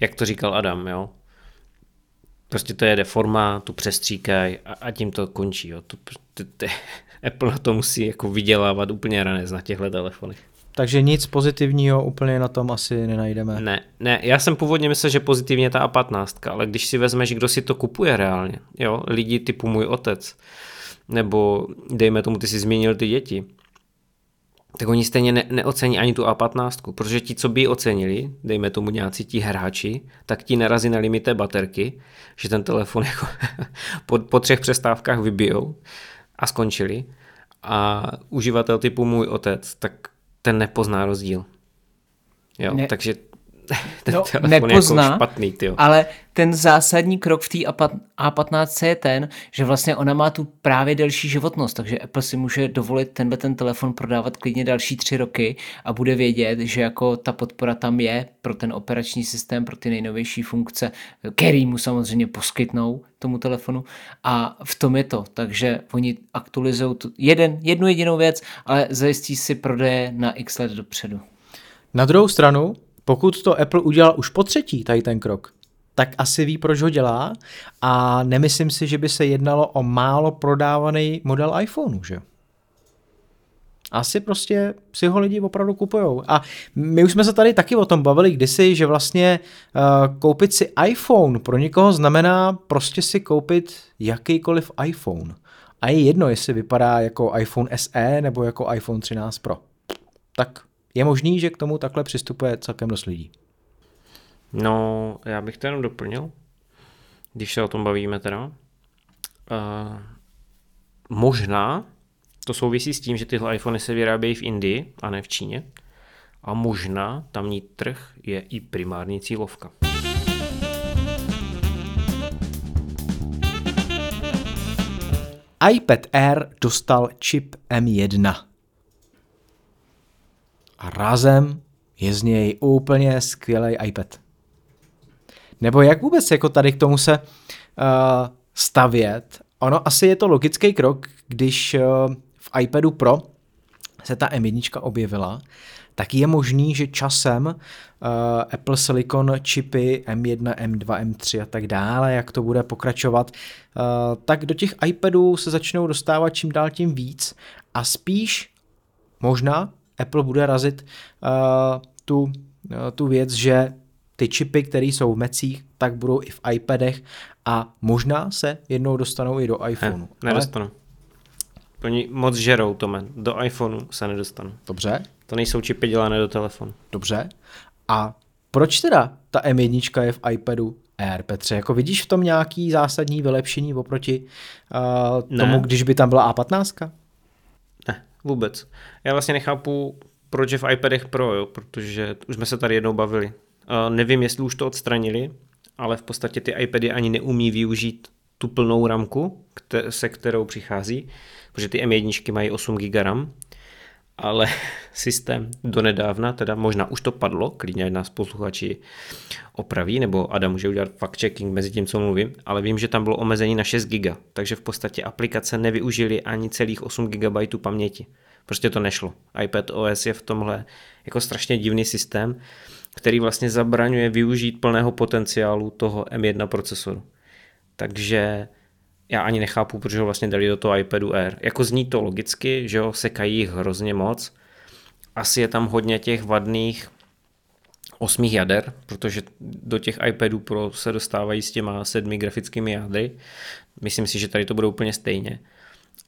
jak to říkal Adam, jo, Prostě to jede forma, tu přestříkaj a, a tím to končí. Jo. To, to, to, (laughs) Apple na to musí jako vydělávat úplně ranec na těchto telefonech. Takže nic pozitivního úplně na tom asi nenajdeme. Ne, ne, já jsem původně myslel, že pozitivně ta A15, ale když si vezmeš, kdo si to kupuje reálně, jo, lidi typu můj otec, nebo dejme tomu, ty si zmínil ty děti, tak oni stejně ne, neocení ani tu A15, protože ti, co by ocenili, dejme tomu nějací ti hráči, tak ti narazí na limité baterky, že ten telefon jako (laughs) po, po třech přestávkách vybijou a skončili. A uživatel typu můj otec, tak ten nepozná rozdíl. Jo, ne. takže (laughs) ten No, telefon je nepozná, jako špatný, tyjo. Ale ten zásadní krok v té A15 je ten, že vlastně ona má tu právě delší životnost, takže Apple si může dovolit tenhle ten telefon prodávat klidně další tři roky a bude vědět, že jako ta podpora tam je pro ten operační systém, pro ty nejnovější funkce, který mu samozřejmě poskytnou tomu telefonu a v tom je to, takže oni aktualizují tu jeden, jednu jedinou věc, ale zajistí si prodeje na x let dopředu. Na druhou stranu, pokud to Apple udělal už po třetí, tady ten krok, tak asi ví, proč ho dělá a nemyslím si, že by se jednalo o málo prodávaný model iPhoneu, že? Asi prostě si ho lidi opravdu kupujou. A my už jsme se tady taky o tom bavili kdysi, že vlastně uh, koupit si iPhone pro někoho znamená prostě si koupit jakýkoliv iPhone. A je jedno, jestli vypadá jako iPhone SE nebo jako iPhone 13 Pro. Tak je možný, že k tomu takhle přistupuje celkem dost lidí. No, já bych to jenom doplnil, když se o tom bavíme teda. Uh, možná to souvisí s tím, že tyhle iPhony se vyrábějí v Indii a ne v Číně. A možná tamní trh je i primární cílovka. iPad Air dostal čip M1. A razem je z něj úplně skvělý iPad. Nebo jak vůbec jako tady k tomu se uh, stavět? Ono asi je to logický krok, když uh, v iPadu Pro se ta M1 objevila, tak je možný, že časem uh, Apple Silicon čipy M1, M2, M3 a tak dále, jak to bude pokračovat, uh, tak do těch iPadů se začnou dostávat čím dál tím víc a spíš možná Apple bude razit uh, tu, uh, tu věc, že ty čipy, které jsou v mecích, tak budou i v iPadech a možná se jednou dostanou i do iPhoneu. Ne, nedostanu. Ale... Oni moc žerou, Tome. Do iPhoneu se nedostanu. Dobře. To nejsou čipy dělané do telefonu. Dobře. A proč teda ta M1 je v iPadu Air, Petře? Jako vidíš v tom nějaký zásadní vylepšení oproti uh, tomu, když by tam byla A15? Vůbec. Já vlastně nechápu, proč je v iPadech Pro, jo? protože už jsme se tady jednou bavili. Uh, nevím, jestli už to odstranili, ale v podstatě ty iPady ani neumí využít tu plnou ramku, se kterou přichází, protože ty M1 mají 8 GB RAM, ale (laughs) systém donedávna, teda možná už to padlo, klidně nás posluchači opraví, nebo Adam může udělat fact-checking mezi tím, co mluvím, ale vím, že tam bylo omezení na 6 GB, takže v podstatě aplikace nevyužili ani celých 8 GB paměti. Prostě to nešlo. iPad OS je v tomhle jako strašně divný systém, který vlastně zabraňuje využít plného potenciálu toho M1 procesoru. Takže já ani nechápu, proč ho vlastně dali do toho iPadu Air. Jako zní to logicky, že ho sekají hrozně moc. Asi je tam hodně těch vadných osmých jader, protože do těch iPadů Pro se dostávají s těma sedmi grafickými jádry. Myslím si, že tady to bude úplně stejně.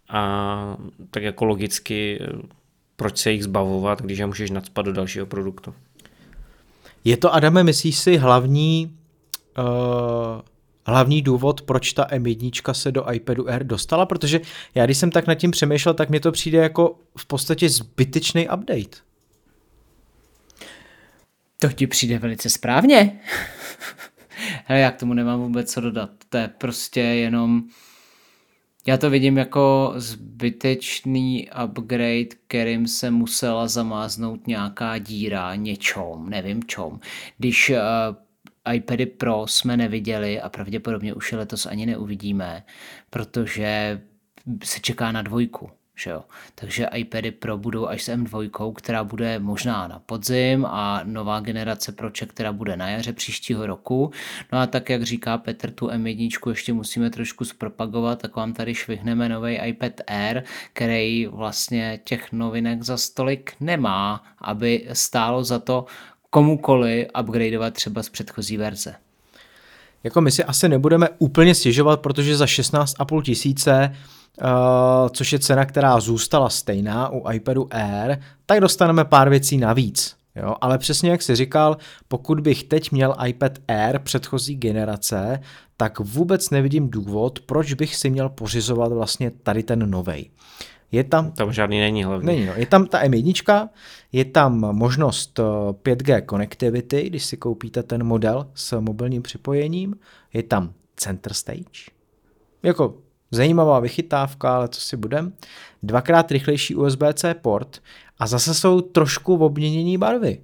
A tak jako logicky, proč se jich zbavovat, když je můžeš nadspat do dalšího produktu. Je to, Adame, myslíš si hlavní uh, hlavní důvod, proč ta M1 se do iPadu Air dostala, protože já když jsem tak nad tím přemýšlel, tak mi to přijde jako v podstatě zbytečný update. To ti přijde velice správně. (laughs) Hele, já k tomu nemám vůbec co dodat. To je prostě jenom... Já to vidím jako zbytečný upgrade, kterým se musela zamáznout nějaká díra něčom, nevím čom. Když uh, iPady Pro jsme neviděli a pravděpodobně už je letos ani neuvidíme, protože se čeká na dvojku. Že jo? Takže iPady Pro budou až s M2, která bude možná na podzim a nová generace Proček, která bude na jaře příštího roku. No a tak, jak říká Petr, tu M1 ještě musíme trošku zpropagovat, tak vám tady švihneme nový iPad Air, který vlastně těch novinek za stolik nemá, aby stálo za to komukoli upgradeovat třeba z předchozí verze. Jako my si asi nebudeme úplně stěžovat, protože za 16,5 tisíce, uh, což je cena, která zůstala stejná u iPadu Air, tak dostaneme pár věcí navíc. Jo, ale přesně jak jsi říkal, pokud bych teď měl iPad Air předchozí generace, tak vůbec nevidím důvod, proč bych si měl pořizovat vlastně tady ten novej. Je tam Tam žádný není hlavně. Není, no. Je tam ta M1, je tam možnost eh, 5G connectivity, když si koupíte ten model s mobilním připojením, je tam center stage, jako zajímavá vychytávka, ale co si budem, dvakrát rychlejší USB-C port a zase jsou trošku v obměnění barvy.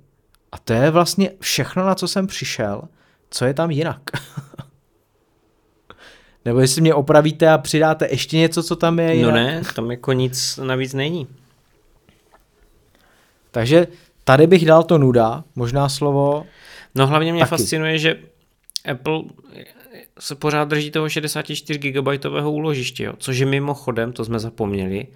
A to je vlastně všechno, na co jsem přišel, co je tam jinak. (laughs) Nebo jestli mě opravíte a přidáte ještě něco, co tam je jinak. No ne, tam jako nic navíc není. Takže tady bych dal to nuda, možná slovo. No hlavně mě Taky. Taky. fascinuje, že Apple se pořád drží toho 64 GB úložiště, jo. což je mimochodem, to jsme zapomněli,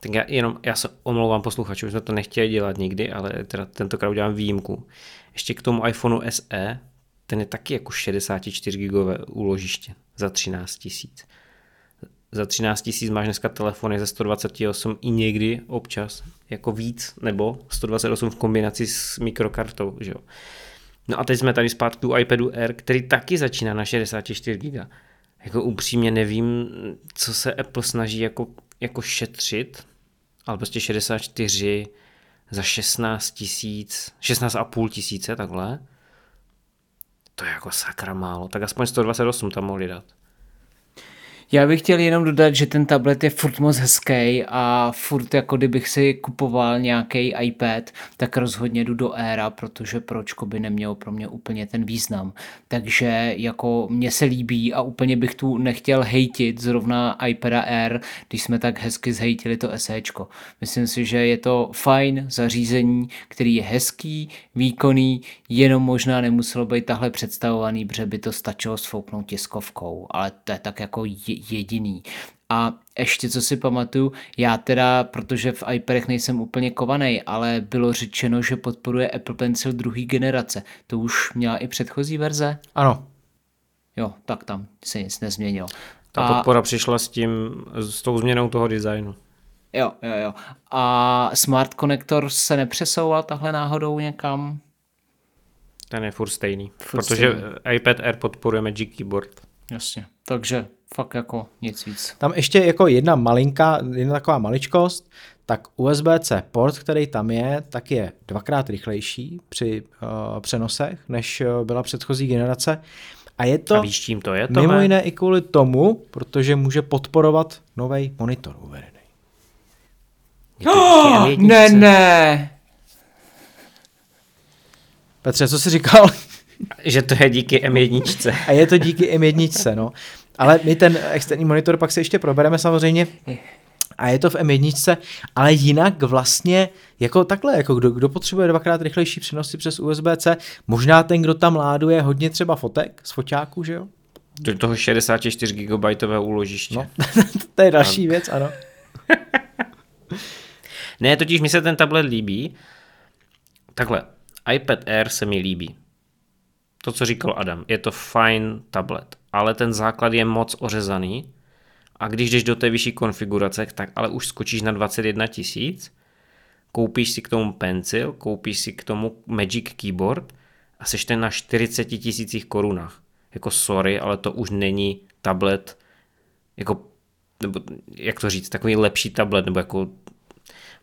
tak já jenom, já se omlouvám posluchačům, jsme to nechtěli dělat nikdy, ale teda tentokrát udělám výjimku. Ještě k tomu iPhoneu SE, ten je taky jako 64 GB úložiště za 13 tisíc. Za 13 tisíc máš dneska telefony ze 128 i někdy občas jako víc, nebo 128 v kombinaci s mikrokartou, že jo. No a teď jsme tady zpátky u iPadu Air, který taky začíná na 64 GB. Jako upřímně nevím, co se Apple snaží jako, jako šetřit, ale prostě 64 za 16 tisíc, 16,5 tisíce takhle. To je jako sakra málo, tak aspoň 128 tam mohli dát. Já bych chtěl jenom dodat, že ten tablet je furt moc hezký a furt jako kdybych si kupoval nějaký iPad, tak rozhodně jdu do Aira, protože pročko by nemělo pro mě úplně ten význam. Takže jako mně se líbí a úplně bych tu nechtěl hejtit zrovna iPada Air, když jsme tak hezky zhejtili to SEčko. Myslím si, že je to fajn zařízení, který je hezký, výkonný, jenom možná nemuselo být tahle představovaný, protože by to stačilo sfouknout tiskovkou, ale to je tak jako jediný. A ještě co si pamatuju, já teda, protože v iPadech nejsem úplně kovaný, ale bylo řečeno, že podporuje Apple Pencil druhé generace. To už měla i předchozí verze? Ano, Jo, tak tam se nic nezměnilo. Ta A- podpora přišla s tím, s tou změnou toho designu. Jo, jo, jo. A Smart Connector se nepřesouval tahle náhodou někam? Ten je furt stejný, Furt protože stejný. iPad Air podporuje Magic Keyboard. Jasně. Takže fakt jako nic víc. Tam ještě jako jedna malinká, jedna taková maličkost, tak USB-C port, který tam je, tak je dvakrát rychlejší při uh, přenosech, než uh, byla předchozí generace. A je to A víš, čím to je? mimo Tome? jiné i kvůli tomu, protože může podporovat nový monitor uvedený. M1. (gasps) ne, ne. Petře, co jsi říkal? Že to je díky M1. A je to díky M1, no. Ale my ten externí monitor pak se ještě probereme samozřejmě. A je to v M1, ale jinak vlastně jako takhle, jako kdo, kdo potřebuje dvakrát rychlejší přenosy přes USB-C, možná ten, kdo tam láduje hodně třeba fotek z foťáků, že jo? Do toho 64 GB úložiště. No, No. (laughs) to je další věc, ano. Ne, totiž mi se ten tablet líbí. Takhle, iPad Air se mi líbí. To, co říkal Adam, je to fajn tablet, ale ten základ je moc ořezaný a když jdeš do té vyšší konfigurace, tak ale už skočíš na 21 tisíc, koupíš si k tomu pencil, koupíš si k tomu Magic Keyboard a seš ten na 40 tisících korunách. Jako sorry, ale to už není tablet, jako, nebo jak to říct, takový lepší tablet, nebo jako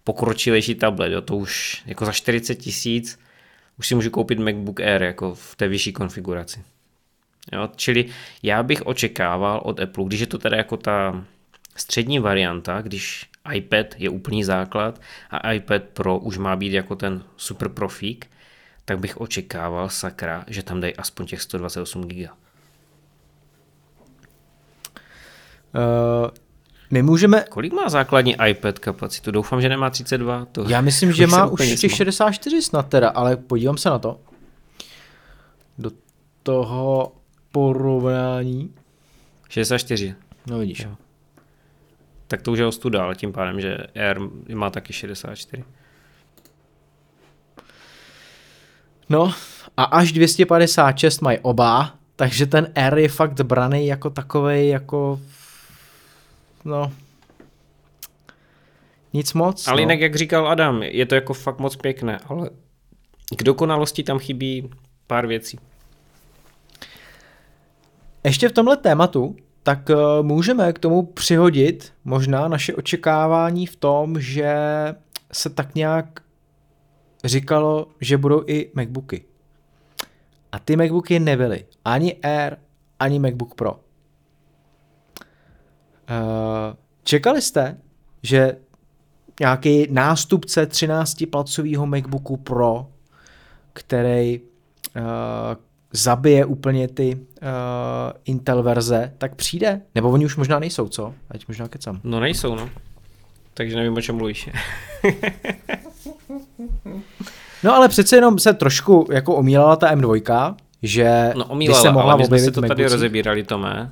pokročilejší tablet, jo, to už jako za 40 tisíc už si můžu koupit MacBook Air jako v té vyšší konfiguraci. Jo, čili já bych očekával od Apple, když je to teda jako ta střední varianta, když iPad je úplný základ a iPad Pro už má být jako ten super profík, tak bych očekával, sakra, že tam dají aspoň těch 128 GB. My můžeme, Kolik má základní iPad kapacitu? Doufám, že nemá 32. To já myslím, že má už těch smál. 64 snad teda, ale podívám se na to. Do toho porovnání. 64. No vidíš. Jo. Tak to už je ostuda, ale tím pádem, že Air má taky 64. No a až 256 mají oba, takže ten R je fakt braný jako takovej jako no nic moc. Ale no. jinak, jak říkal Adam, je to jako fakt moc pěkné, ale k dokonalosti tam chybí pár věcí. Ještě v tomhle tématu tak uh, můžeme k tomu přihodit možná naše očekávání v tom, že se tak nějak říkalo, že budou i MacBooky. A ty MacBooky nebyly. Ani Air, ani MacBook Pro. Uh, čekali jste, že nějaký nástupce 13-palcového MacBooku Pro, který uh, zabije úplně ty uh, Intel verze, tak přijde? Nebo oni už možná nejsou, co? Ať možná kecam. No nejsou, no. Takže nevím, o čem mluvíš. (laughs) no ale přece jenom se trošku jako omílala ta M2, že no, omílala, se mohla ale my jsme si to tady rozebírali, Tome,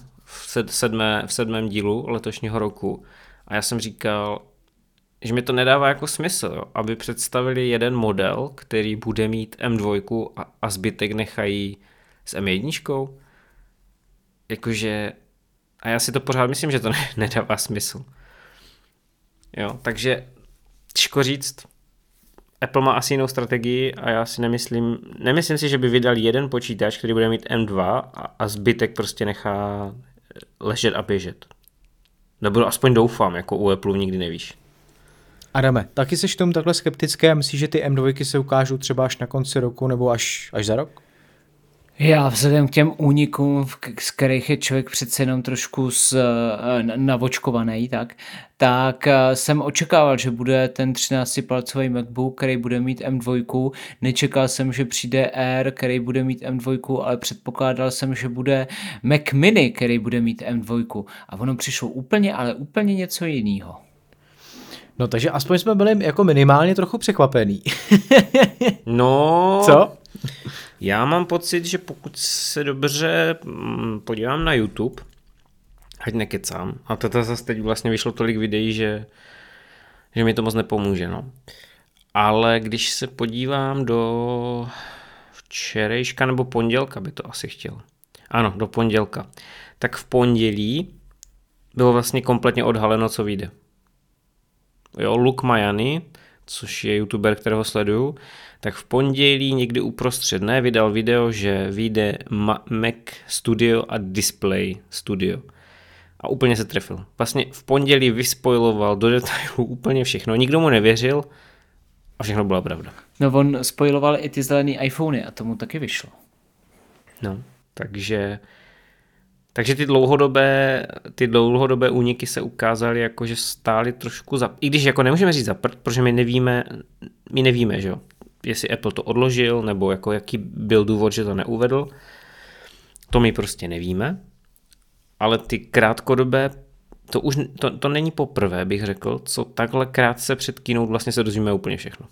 sedmé, v sedmém dílu letošního roku. A já jsem říkal, že mi to nedává jako smysl, jo? aby představili jeden model, který bude mít M2 a, a zbytek nechají s M1. Jakože, a já si to pořád myslím, že to ne, (laughs) nedává smysl. Jo, takže těžko říct, Apple má asi jinou strategii a já si nemyslím, nemyslím si, že by vydal jeden počítač, který bude mít M2 a, a zbytek prostě nechá ležet a běžet. Nebo aspoň doufám, jako u Apple nikdy nevíš. Adame, taky k tomu takhle skeptické a myslíš, že ty M2 se ukážou třeba až na konci roku nebo až, až za rok? Já vzhledem k těm únikům, z kterých je člověk přece jenom trošku z, eh, navočkovaný, tak, tak eh, jsem očekával, že bude ten 13-palcový MacBook, který bude mít M2. Nečekal jsem, že přijde Air, který bude mít M2, ale předpokládal jsem, že bude Mac Mini, který bude mít M2. A ono přišlo úplně, ale úplně něco jiného. No takže aspoň jsme byli jako minimálně trochu překvapení. no... Co? Já mám pocit, že pokud se dobře mm, podívám na YouTube, ať nekecám, a to zase teď vlastně vyšlo tolik videí, že, že mi to moc nepomůže, no. Ale když se podívám do včerejška nebo pondělka by to asi chtěl. Ano, do pondělka. Tak v pondělí bylo vlastně kompletně odhaleno, co vyjde. Jo, Luke Majany, což je youtuber, kterého sleduju, tak v pondělí někdy uprostřed dne vydal video, že vyjde Mac Studio a Display Studio. A úplně se trefil. Vlastně v pondělí vyspojiloval do detailů (laughs) úplně všechno. Nikdo mu nevěřil a všechno byla pravda. No on spojiloval i ty zelený iPhony a tomu taky vyšlo. No, takže takže ty dlouhodobé, ty dlouhodobé úniky se ukázaly jako, že stály trošku za... I když jako nemůžeme říct za prd, protože my nevíme, my nevíme, že jo, jestli Apple to odložil, nebo jako jaký byl důvod, že to neuvedl. To my prostě nevíme. Ale ty krátkodobé, to už to, to není poprvé, bych řekl, co takhle krátce před keynote vlastně se dozvíme úplně všechno.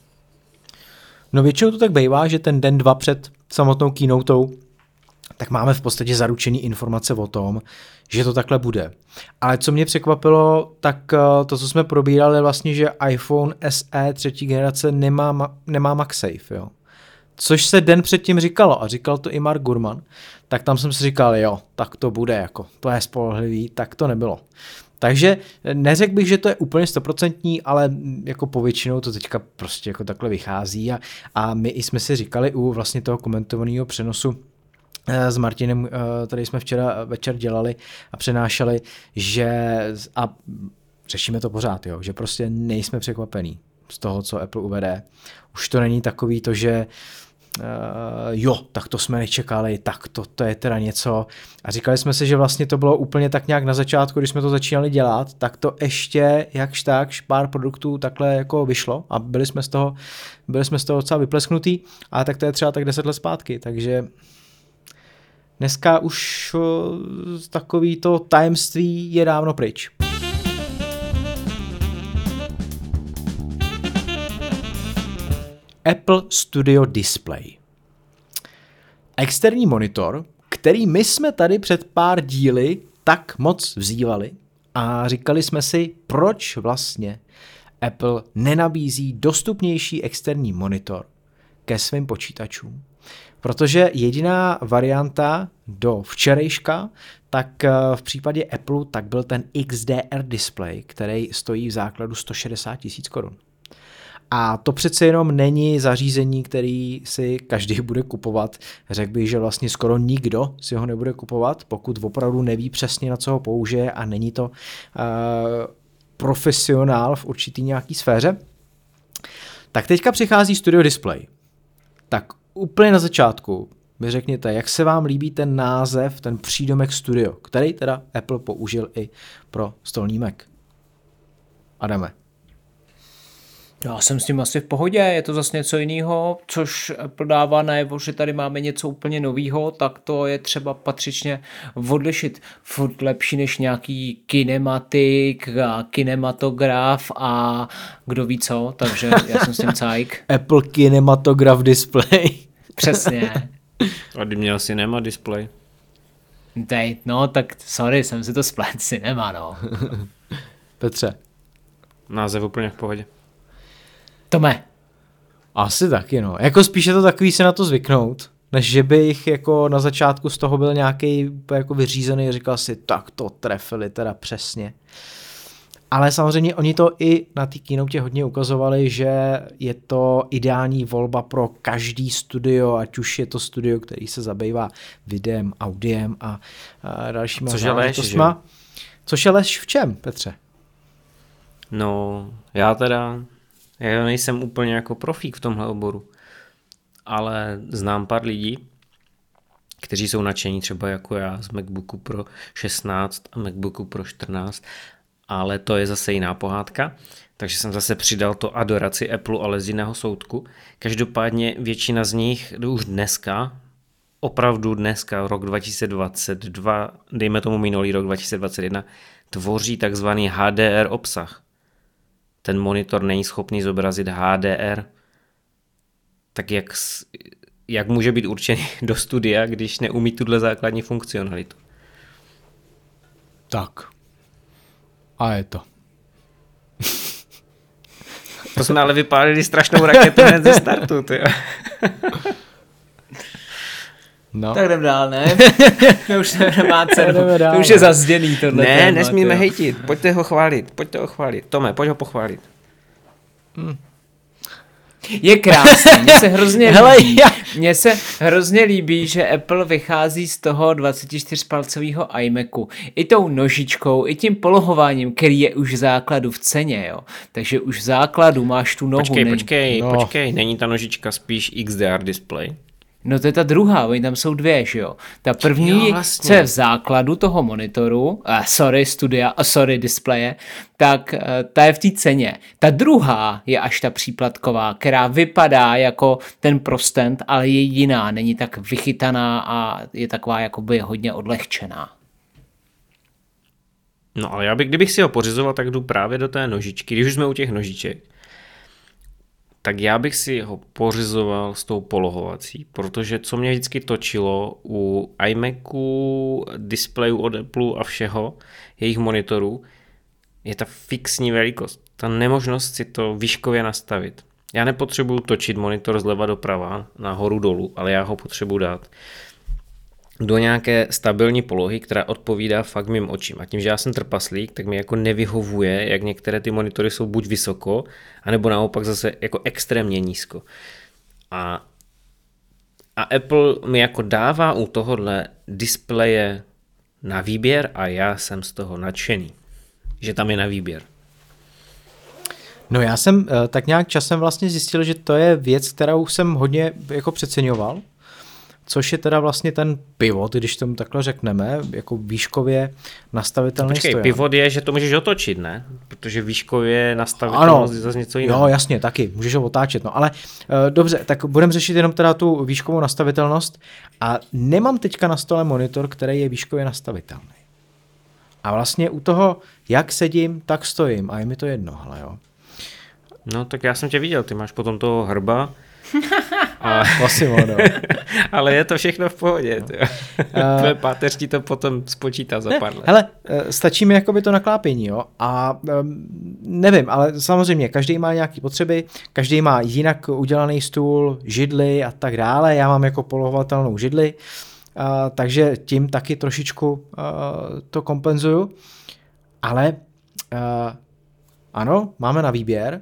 No většinou to tak bývá, že ten den, dva před samotnou keynotou tak máme v podstatě zaručený informace o tom, že to takhle bude. Ale co mě překvapilo, tak eh, to, co jsme probírali, vlastně, že iPhone SE třetí generace nemá, nemá MagSafe, jo. Což se den předtím říkalo, a říkal to i Mark Gurman, tak tam jsem si říkal, jo, tak to bude, jako, to je spolehlivý, tak to nebylo. Takže neřekl bych, že to je úplně stoprocentní, ale jako povětšinou to teďka prostě jako takhle vychází a, a my jsme si říkali u vlastně toho komentovaného přenosu Eh, s Martinem, eh, tady jsme včera večer dělali a přenášeli, že a řešíme to pořád, jo, že prostě nejsme překvapení z toho, co Apple uvede. Už to není takový to, že uh, jo, tak to jsme nečekali, tak to, to je teda něco. A říkali jsme si, že vlastně to bylo úplně tak nějak na začátku, když jsme to začínali dělat, tak to ještě jakž tak pár produktů takhle jako vyšlo a byli jsme z toho, byli jsme z toho docela vyplesknutý, a tak to je třeba tak deset let zpátky, takže Dneska už takový to tajemství je dávno pryč. Apple Studio Display. Externí monitor, který my jsme tady před pár díly tak moc vzývali a říkali jsme si, proč vlastně Apple nenabízí dostupnější externí monitor ke svým počítačům Protože jediná varianta do včerejška, tak eh, v případě Apple tak byl ten XDR display, který stojí v základu 160 tisíc korun. A to přece jenom není zařízení, který si každý bude kupovat. Řekl bych, že vlastně skoro nikdo si ho nebude kupovat, pokud opravdu neví přesně, na co ho použije a není to uh, profesionál v určitý nějaký sféře. Tak teďka přichází Studio Display. Tak úplně na začátku mi řekněte, jak se vám líbí ten název, ten přídomek Studio, který teda Apple použil i pro stolní Mac. Adame. Já jsem s tím asi v pohodě, je to zase něco jiného, což Apple dává najevo, že tady máme něco úplně nového, tak to je třeba patřičně odlišit. Furt lepší než nějaký kinematik a kinematograf a kdo ví co, takže já jsem s tím (laughs) cajk. Apple Kinematograph Display. (laughs) Přesně. A kdy měl cinema display? Dej, no tak sorry, jsem si to splet, cinema, no. Petře. Název úplně v pohodě. Tome. Asi taky, no. Jako spíš je to takový se na to zvyknout, než že bych jako na začátku z toho byl nějaký jako vyřízený a říkal si, tak to trefili teda přesně. Ale samozřejmě oni to i na té keynote hodně ukazovali, že je to ideální volba pro každý studio, ať už je to studio, který se zabývá videem, audiem a, a dalšíma Což je lež? Což je lež v čem, Petře? No, já teda, já nejsem úplně jako profík v tomhle oboru, ale znám pár lidí, kteří jsou nadšení třeba jako já z MacBooku Pro 16 a MacBooku Pro 14 ale to je zase jiná pohádka. Takže jsem zase přidal to adoraci Apple, ale z jiného soudku. Každopádně většina z nich už dneska, opravdu dneska, rok 2022, dejme tomu minulý rok 2021, tvoří takzvaný HDR obsah. Ten monitor není schopný zobrazit HDR. Tak jak, jak může být určený (laughs) do studia, když neumí tuhle základní funkcionalitu? Tak, a je to. To jsme ale vypálili strašnou raketu hned ze startu, ty. (laughs) No. Tak jdem dál, ne? (laughs) to už nemá cenu. Dál, to už je zazděný tohle Ne, téma, nesmíme hejtit. Pojďte ho chválit, pojďte ho chválit. Tome, pojď ho pochválit. Hmm. Je krásný, mně se hrozně (laughs) Hele, líbí. Mně se hrozně líbí, že Apple vychází z toho 24-palcového iMacu. I tou nožičkou, i tím polohováním, který je už v základu v ceně, jo. Takže už v základu máš tu nohu. Počkej, počkej, no. počkej, není ta nožička spíš XDR display? No to je ta druhá, oni tam jsou dvě, že jo. Ta první, jo, vlastně. co je v základu toho monitoru, uh, sorry studia, uh, sorry displeje, tak uh, ta je v té ceně. Ta druhá je až ta příplatková, která vypadá jako ten prostent, ale je jiná, není tak vychytaná a je taková jakoby hodně odlehčená. No ale já bych, kdybych si ho pořizoval, tak jdu právě do té nožičky, když už jsme u těch nožiček tak já bych si ho pořizoval s tou polohovací, protože co mě vždycky točilo u iMacu, displejů od Apple a všeho, jejich monitorů, je ta fixní velikost, ta nemožnost si to výškově nastavit. Já nepotřebuju točit monitor zleva doprava, nahoru dolů, ale já ho potřebuji dát do nějaké stabilní polohy, která odpovídá fakt mým očím. A tím, že já jsem trpaslík, tak mi jako nevyhovuje, jak některé ty monitory jsou buď vysoko, anebo naopak zase jako extrémně nízko. A, a Apple mi jako dává u tohohle displeje na výběr a já jsem z toho nadšený, že tam je na výběr. No já jsem eh, tak nějak časem vlastně zjistil, že to je věc, kterou jsem hodně jako přeceňoval, což je teda vlastně ten pivot, když tomu takhle řekneme, jako výškově nastavitelný Počkej, stojan. pivot je, že to můžeš otočit, ne? Protože výškově nastavitelnost je zase něco jiného. Jo, jasně, taky, můžeš ho otáčet, no ale uh, dobře, tak budeme řešit jenom teda tu výškovou nastavitelnost a nemám teďka na stole monitor, který je výškově nastavitelný. A vlastně u toho, jak sedím, tak stojím a je mi to jedno, hele jo. No tak já jsem tě viděl, ty máš potom toho hrba, (laughs) a... (laughs) Masimo, no. (laughs) Ale je to všechno v pohodě. No. Uh, (laughs) Tvoje páteř ti to potom spočítá za ne, pár let. Hele, eh, stačí mi jakoby to naklápění, jo. A um, nevím, ale samozřejmě, každý má nějaké potřeby, každý má jinak udělaný stůl, židly a tak dále. Já mám jako polohovatelnou židli, uh, takže tím taky trošičku uh, to kompenzuju. Ale uh, ano, máme na výběr,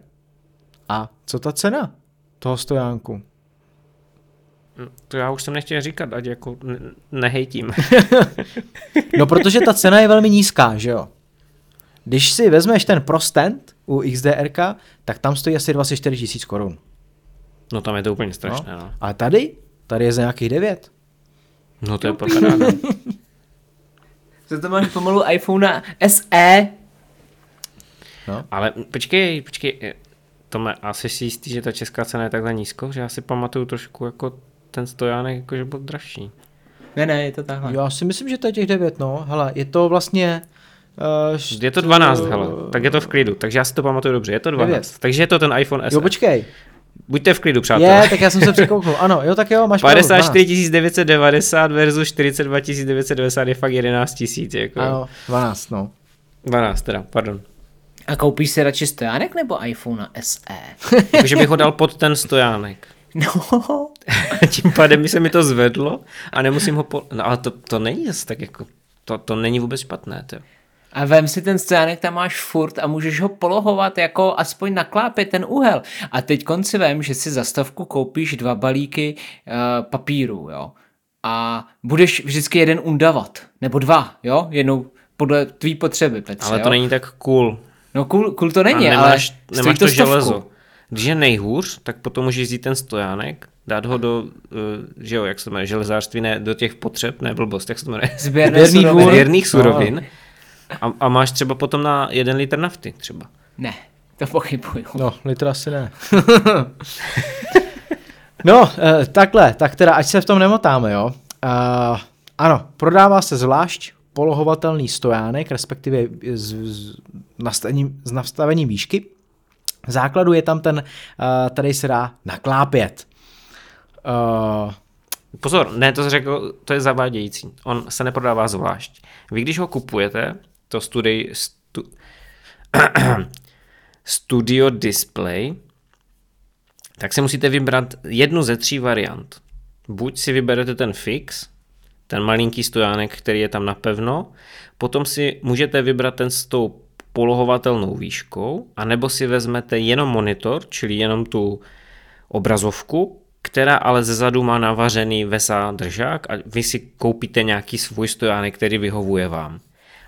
A co ta cena toho stojánku? To já už jsem nechtěl říkat, ať jako ne- nehejtím. (laughs) (laughs) No protože ta cena je velmi nízká, že jo? Když si vezmeš ten Pro Stand u XDRK, tak tam stojí asi 24 tisíc korun. No tam je to úplně No. strašné, no. A tady? Tady je za nějakých 9. No to je paráda. (laughs) Za to máš pomalu iPhone SE. Ale počkej, počkej, Tome, asi si jistý, že ta česká cena je takhle nízko, že já si pamatuju trošku jako ten stojánek, jako že byl dražší. Ne, ne, je to takhle. Já si myslím, že to je těch 9, no. Hele, je to vlastně... Uh, Je to 12, hele, tak je to v klidu, takže já si to pamatuju dobře, je to 12. Devět. Takže je to ten iPhone SE. Jo, počkej. Buďte v klidu, přátelé. Je, tak já jsem se překouknul. Ano, jo, tak jo, máš pravdu, 54 990 versus 42 990 je fakt 11 tisíc, jako. 12. Ano, 12, no. 12 teda, pardon. A koupíš si radši stojánek nebo iPhone SE? Takže (laughs) bych ho dal pod ten stojánek. No, (laughs) Tím pádem by se mi to zvedlo a nemusím ho po... No ale to, to není zase tak jako... To, to není vůbec špatné, to. A vem si ten stojánek, tam máš furt a můžeš ho polohovat jako aspoň naklápět ten úhel. A teď konci vem, že si za stovku koupíš dva balíky uh, papíru, jo. A budeš vždycky jeden undavat. Nebo dva, jo. Jednou podle tvý potřeby, Petře, Ale jo? to není tak cool. No cool, cool to A není, nemáš, ale nemáš to to železo. Když je nejhůř, tak potom můžeš vzít ten stojánek, dát ho do, uh, že jo, jak se to jmenuje, železářství, ne, do těch potřeb, ne blbost, jak se to jmenuje, suroviny. dvůr. věrných No. surovin. A, a máš třeba potom na jeden litr nafty třeba. Ne, to pochybuju. No, litr asi ne. (laughs) no, eh, takhle, tak teda, ať se v tom nemotáme, jo. Uh, ano, prodává se zvlášť polohovatelný stojánek, respektive s, s, nastavením, s nastavením výšky. Základu je tam ten, uh, tady se dá naklápět. Uh, Pozor, ne, to řekl, to je zavádějící. On se neprodává zvlášť. Vy, když ho kupujete, to studij, stu, (clears throat) Studio Display, tak si musíte vybrat jednu ze tří variant. Buď si vyberete ten fix, ten malinký stojánek, který je tam napevno, potom si můžete vybrat ten s tou polohovatelnou výškou, anebo si vezmete jenom monitor, čili jenom tu obrazovku, která ale ze zadu má navařený VESA držák a vy si koupíte nějaký svůj stojánek, který vyhovuje vám.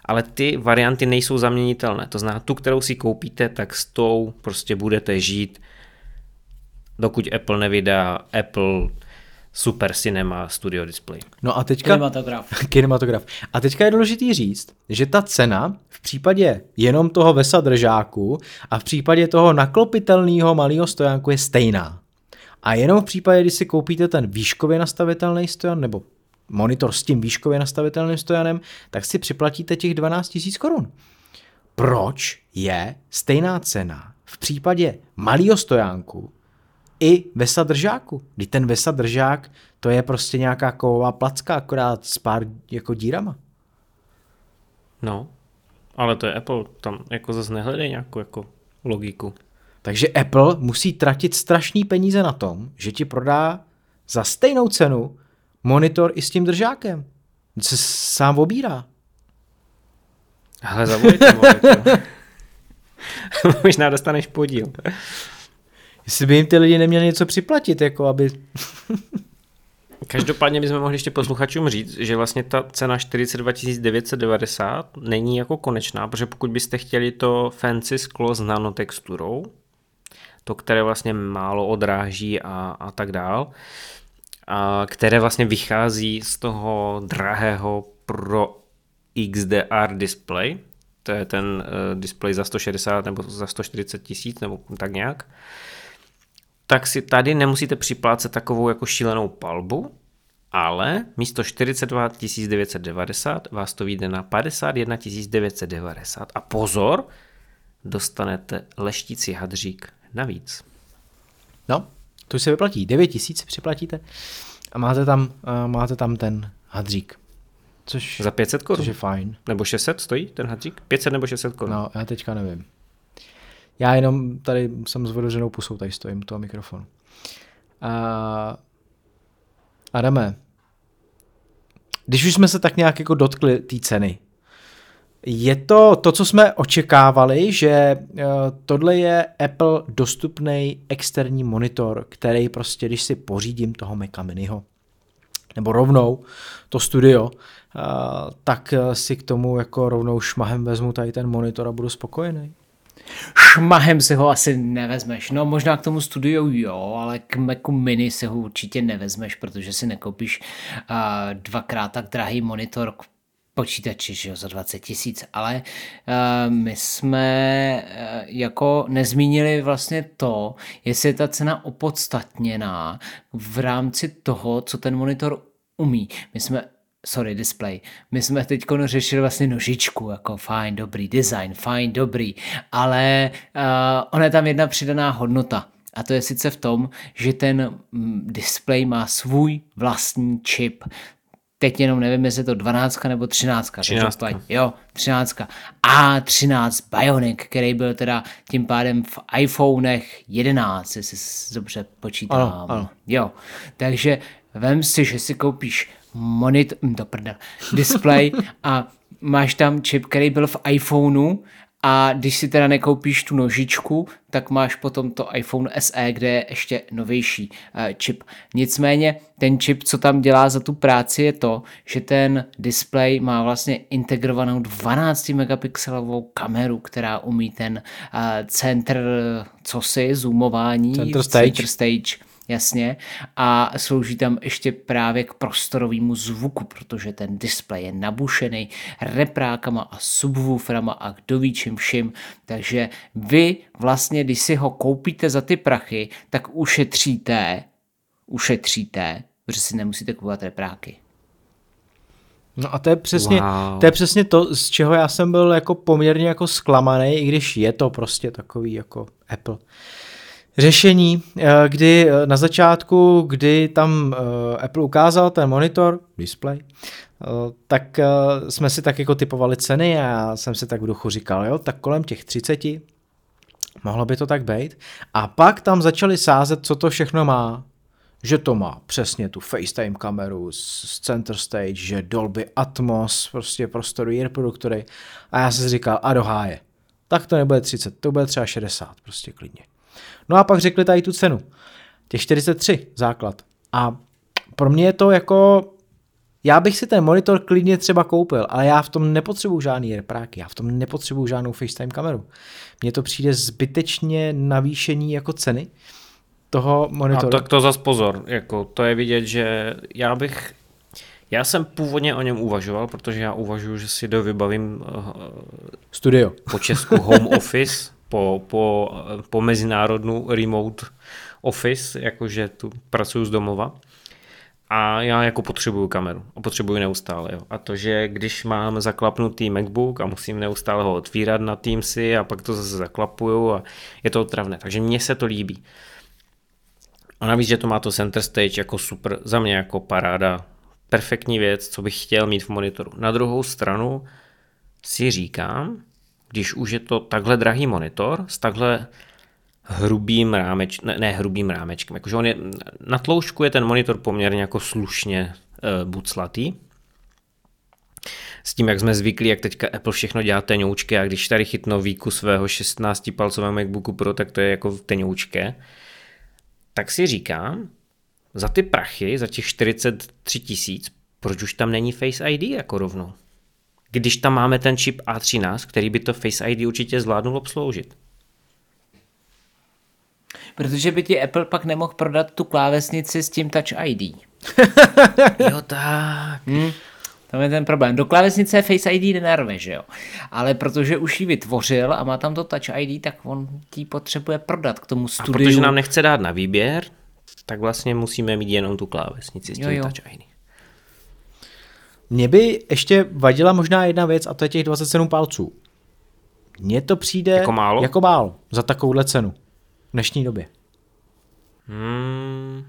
Ale ty varianty nejsou zaměnitelné. To znamená, tu, kterou si koupíte, tak s tou prostě budete žít, dokud Apple nevydá Apple Super Cinema Studio Display. no a teďka... Kinematograf. (laughs) Kinematograf. A teďka je důležitý říct, že ta cena v případě jenom toho VESA držáku a v případě toho naklopitelného malého stojánku je stejná. A jenom v případě, kdy si koupíte ten výškově nastavitelný stojan nebo monitor s tím výškově nastavitelným stojanem, tak si připlatíte těch 12 000 korun. Proč je stejná cena v případě malého stojánku i VESA držáku? Kdy ten VESA držák, to je prostě nějaká kovová placka, akorát s pár jako dírama. No, ale to je Apple, tam jako zase nehledej nějakou jako logiku. Takže Apple musí tratit strašný peníze na tom, že ti prodá za stejnou cenu monitor i s tím držákem. Se sám obírá. Hele, zavolejte. (laughs) Možná dostaneš podíl. Jestli by jim ty lidi neměli něco připlatit, jako aby... (laughs) Každopádně bychom mohli ještě posluchačům říct, že vlastně ta cena 42 990 není jako konečná, protože pokud byste chtěli to fancy sklo s nanotexturou, to, které vlastně málo odráží a, a tak dál, a které vlastně vychází z toho drahého pro XDR display, to je ten uh, display za 160 nebo za 140 tisíc nebo tak nějak, tak si tady nemusíte připlácet takovou jako šílenou palbu, ale místo 42 990 vás to vyjde na 51 990. A pozor, dostanete leštící hadřík navíc. No, to už se vyplatí. 9 tisíc připlatíte a máte tam, uh, máte tam ten hadřík. Což, Za 500 což korun? je fajn. Nebo 600 stojí ten hadřík? 500 nebo 600 korun? No, já teďka nevím. Já jenom tady jsem s otevřenou pusou, tady stojím u toho mikrofonu. A... Adame, když už jsme se tak nějak jako dotkli té ceny, Je to to, co jsme očekávali, že eh, tohle je Apple dostupný externí monitor, který prostě, když si pořídím toho Maca Miniho, nebo rovnou to studio, eh, tak eh, si k tomu jako rovnou šmahem vezmu tady ten monitor a budu spokojený. Šmahem si ho asi nevezmeš. No možná k tomu studiu jo, ale k Macu Mini si ho určitě nevezmeš, protože si nekoupíš uh, dvakrát tak drahý monitor k počítači že jo, za 20 tisíc, ale uh, my jsme uh, jako nezmínili vlastně to, jestli je ta cena opodstatněná v rámci toho, co ten monitor umí. My jsme sorry, display. My jsme teď řešili vlastně nožičku, jako fajn, dobrý design, fajn, dobrý, ale uh, ona je tam jedna přidaná hodnota. A to je sice v tom, že ten mm, display má svůj vlastní čip. Teď jenom nevím, jestli je to 12 nebo 13. 13. Jo, 13. A13 Bionic, který byl teda tím pádem v iPhonech 11, jestli si dobře počítám. Ano, ano. Jo, takže vem si, že si koupíš monitor, to prdel, display a máš tam čip, který byl v iPhoneu a když si teda nekoupíš tu nožičku, tak máš potom to iPhone SE, kde je ještě novější uh, čip. Nicméně ten čip, co tam dělá za tu práci, je to, že ten display má vlastně integrovanou 12 megapixelovou kameru, která umí ten uh, center, co si, zoomování, Center stage. center stage jasně, a slouží tam ještě právě k prostorovému zvuku, protože ten displej je nabušený reprákama a subwooferama a kdo ví čím vším, takže vy vlastně, když si ho koupíte za ty prachy, tak ušetříte, ušetříte, protože si nemusíte kupovat repráky. No a to je přesně, Wow. to je přesně to, z čeho já jsem byl jako poměrně jako zklamaný, i když je to prostě takový jako Apple. Řešení, eh, kdy eh, na začátku, kdy tam eh, Apple ukázal ten monitor, display, tak jsme si tak jako typovali ceny a já jsem si tak v duchu říkal, jo, tak kolem těch 30, mohlo by to tak být. A pak tam začali sázet, co to všechno má. Že to má přesně tu FaceTime kameru z Center Stage, že Dolby Atmos, prostě prostorový reproduktory. A já jsem si říkal, a do háje. Tak to nebude 30, to bude třeba 60, prostě klidně. No a pak řekli tady tu cenu. Těch 43 základ. A pro mě je to jako, já bych si ten monitor klidně třeba koupil, ale já v tom nepotřebuju žádný repráky, já v tom nepotřebuju žádnou FaceTime kameru. Mně to přijde zbytečně navýšení jako ceny toho A monitoru. tak to zas pozor, jako to je vidět, že já bych, já jsem původně o něm uvažoval, protože já uvažuji, že si do vybavím uh, Studio. po Česku home office, (laughs) po, po, po mezinárodnou remote office, jakože tu pracuji z domova. A já jako potřebuju kameru. A potřebuju neustále. Jo. A to, že když mám zaklapnutý MacBook a musím neustále ho otvírat na Teamsy a pak to zase zaklapuju a je to otravné. Takže mně se to líbí. A navíc, že to má to center stage jako super, za mě jako paráda, perfektní věc, co bych chtěl mít v monitoru. Na druhou stranu si říkám, když už je to takhle drahý monitor s takhle hrubým rámečkem, ne, ne hrubým rámečkem, jakože on je, na tloušťku je ten monitor poměrně jako slušně uh, buclatý, s tím, jak jsme zvyklí, jak teďka Apple všechno dělá tenoučky a když tady chytnou výku svého 16-palcového MacBooku Pro, tak to je jako tenoučké. Tak si říkám, za ty prachy, za těch 43 tisíc, proč už tam není Face ID jako rovnou? Když tam máme ten čip A13, který by to Face ID určitě zvládnul obsloužit. Protože by ti Apple pak nemohl prodat tu klávesnici s tím Touch ID. (laughs) Jo tak. Hmm. To je ten problém. Do klávesnice Face ID nenarve, že jo? Ale protože už ji vytvořil a má tam to Touch ID, tak on ti potřebuje prodat k tomu A studiu. protože nám nechce dát na výběr, tak vlastně musíme mít jenom tu klávesnici s tím Jo, jo. Touch ID. Mně by ještě vadila možná jedna věc a to je těch 27 palců. Mně to přijde Jako málo? jako málo za takovouhle cenu v dnešní době. Hmm.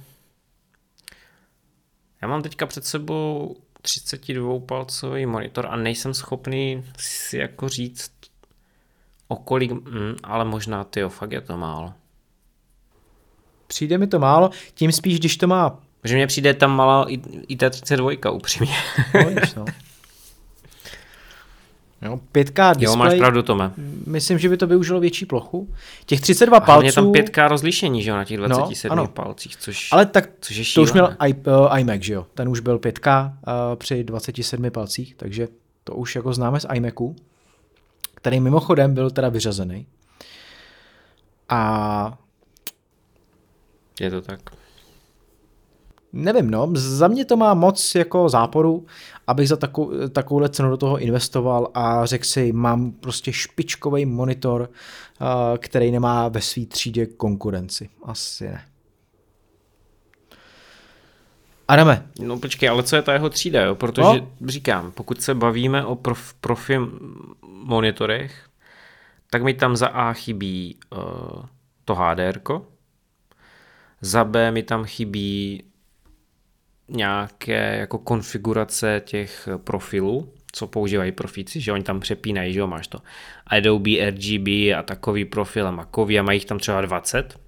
Já mám teďka před sebou 32 palcový monitor a nejsem schopný si jako říct o kolik, mm, ale možná ty fakt je to málo. Přijde mi to málo, tím spíš, když to má Protože mně přijde tam malá i, i ta 32 upřímně. no, víš, no. Jo, 5K display, Jo, máš pravdu, Tome. myslím, že by to využilo větší plochu. Těch 32 A palců... tam 5K rozlišení, že jo, na těch 27 ano. no, palcích, což, Ale tak což je to už měl šílené. i, uh, iMac, že jo? Ten už byl 5K uh, při 27 palcích, takže to už jako známe z iMacu, který mimochodem byl teda vyřazený. A Je to tak. Nevím, no, za mě to má moc jako záporu, abych za takovou, takovouhle cenu do toho investoval a řekl si, mám prostě špičkový monitor, uh, který nemá ve své třídě konkurenci. Asi ne. Adame, No počkej, ale co je ta jeho třída, jo? Protože no. říkám, pokud se bavíme o prof, profi monitorech, tak mi tam za A chybí uh, to HDR, za B mi tam chybí nějaké jako konfigurace těch profilů, co používají profíci, že oni tam přepínají, že jo, máš to Adobe RGB a takový profil a makový a mají jich tam třeba 20.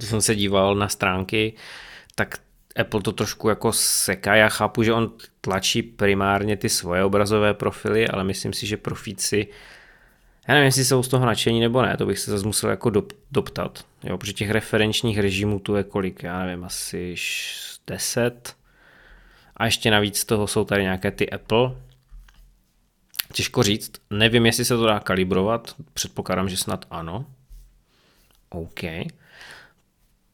To jsem se díval na stránky, tak Apple to trošku jako seká. Já chápu, že on tlačí primárně ty svoje obrazové profily, ale myslím si, že profíci já nevím, jestli jsou z toho nadšení nebo ne, to bych se zase musel jako dop, doptat, jo, protože těch referenčních režimů tu je kolik, já nevím, asi 10 a ještě navíc z toho jsou tady nějaké ty Apple, těžko říct, nevím, jestli se to dá kalibrovat, předpokládám, že snad ano, OK.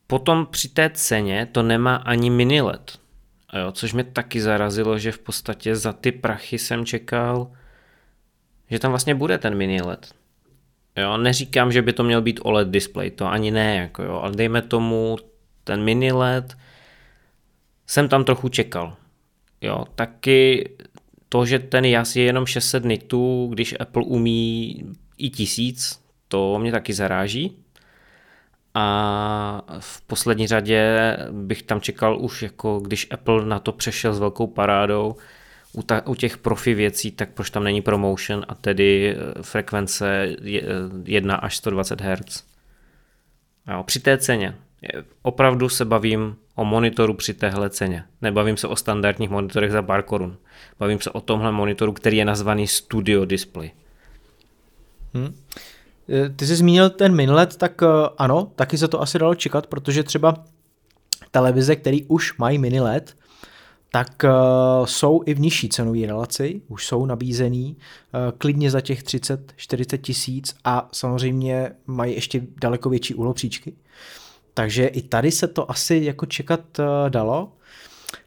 Potom při té ceně to nemá ani mini LED, jo, což mě taky zarazilo, že v podstatě za ty prachy jsem čekal, že tam vlastně bude ten mini LED. Jo, neříkám, že by to měl být OLED display, to ani ne, jako jo, ale dejme tomu ten mini LED, jsem tam trochu čekal. Jo, taky to, že ten jas je jenom 600 nitů, když Apple umí i tisíc, to mě taky zaráží. A v poslední řadě bych tam čekal už, jako když Apple na to přešel s velkou parádou, u, ta, u těch profi věcí, tak proč tam není promotion a tedy eh, frekvence je- eh, 1 až 120 Hz. Jo, při té ceně. Opravdu se bavím o monitoru při téhle ceně. Nebavím se o standardních monitorech za pár korun. Bavím se o tomhle monitoru, který je nazvaný Studio Display. Eh, Ty jsi zmínil ten minlet, tak eh, ano, taky se to asi dalo čekat, protože třeba televize, které už mají mini LED, tak uh, jsou i v nižší cenové relaci, už jsou nabízený klidně za těch 30-40 tisíc a samozřejmě mají ještě daleko větší úhlopříčky. Takže i tady se to asi jako čekat uh, dalo.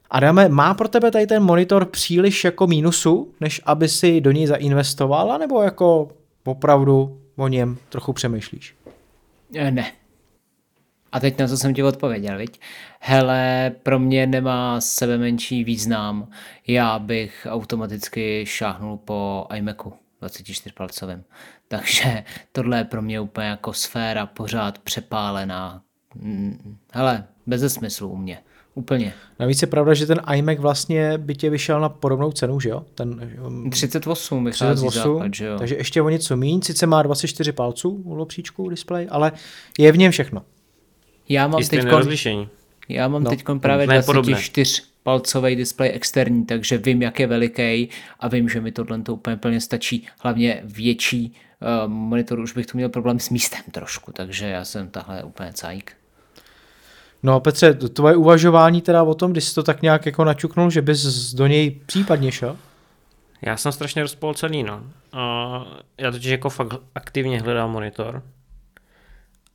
Adame, má pro tebe tady ten monitor příliš jako mínusu, než aby si do něj zainvestovala, nebo jako opravdu o něm trochu přemýšlíš? Eh, Ne. A teď na to jsem ti odpověděl, viď? Hele, pro mě nemá sebe menší význam. Já bych automaticky šáhnul po iMacu 24-palcovém. Takže tohle je pro mě úplně jako sféra pořád přepálená. Mm, Hele, bez smyslu u mě. Úplně. Navíc je pravda, že ten iMac vlastně by tě vyšel na podobnou cenu, že jo? Ten um, 38 vychází 38, základ, že jo? takže ještě o něco míň, sice má 24 palců u lopříčku display, ale je v něm všechno. Já mám teď rozlišení. Já mám No, teď právě ne, podobné. 24 palcový displej externí, takže vím, jak je veliký a vím, že mi tohle to úplně plně stačí. Hlavně větší uh, monitor už bych tu měl problém s místem trošku, takže já jsem tahle úplně cajk. No Petře, tvoje uvažování teda o tom, když jsi to tak nějak jako načuknul, že bys do něj případně šel? Já jsem strašně rozpolcený, no. A já totiž jako fakt aktivně hledám monitor,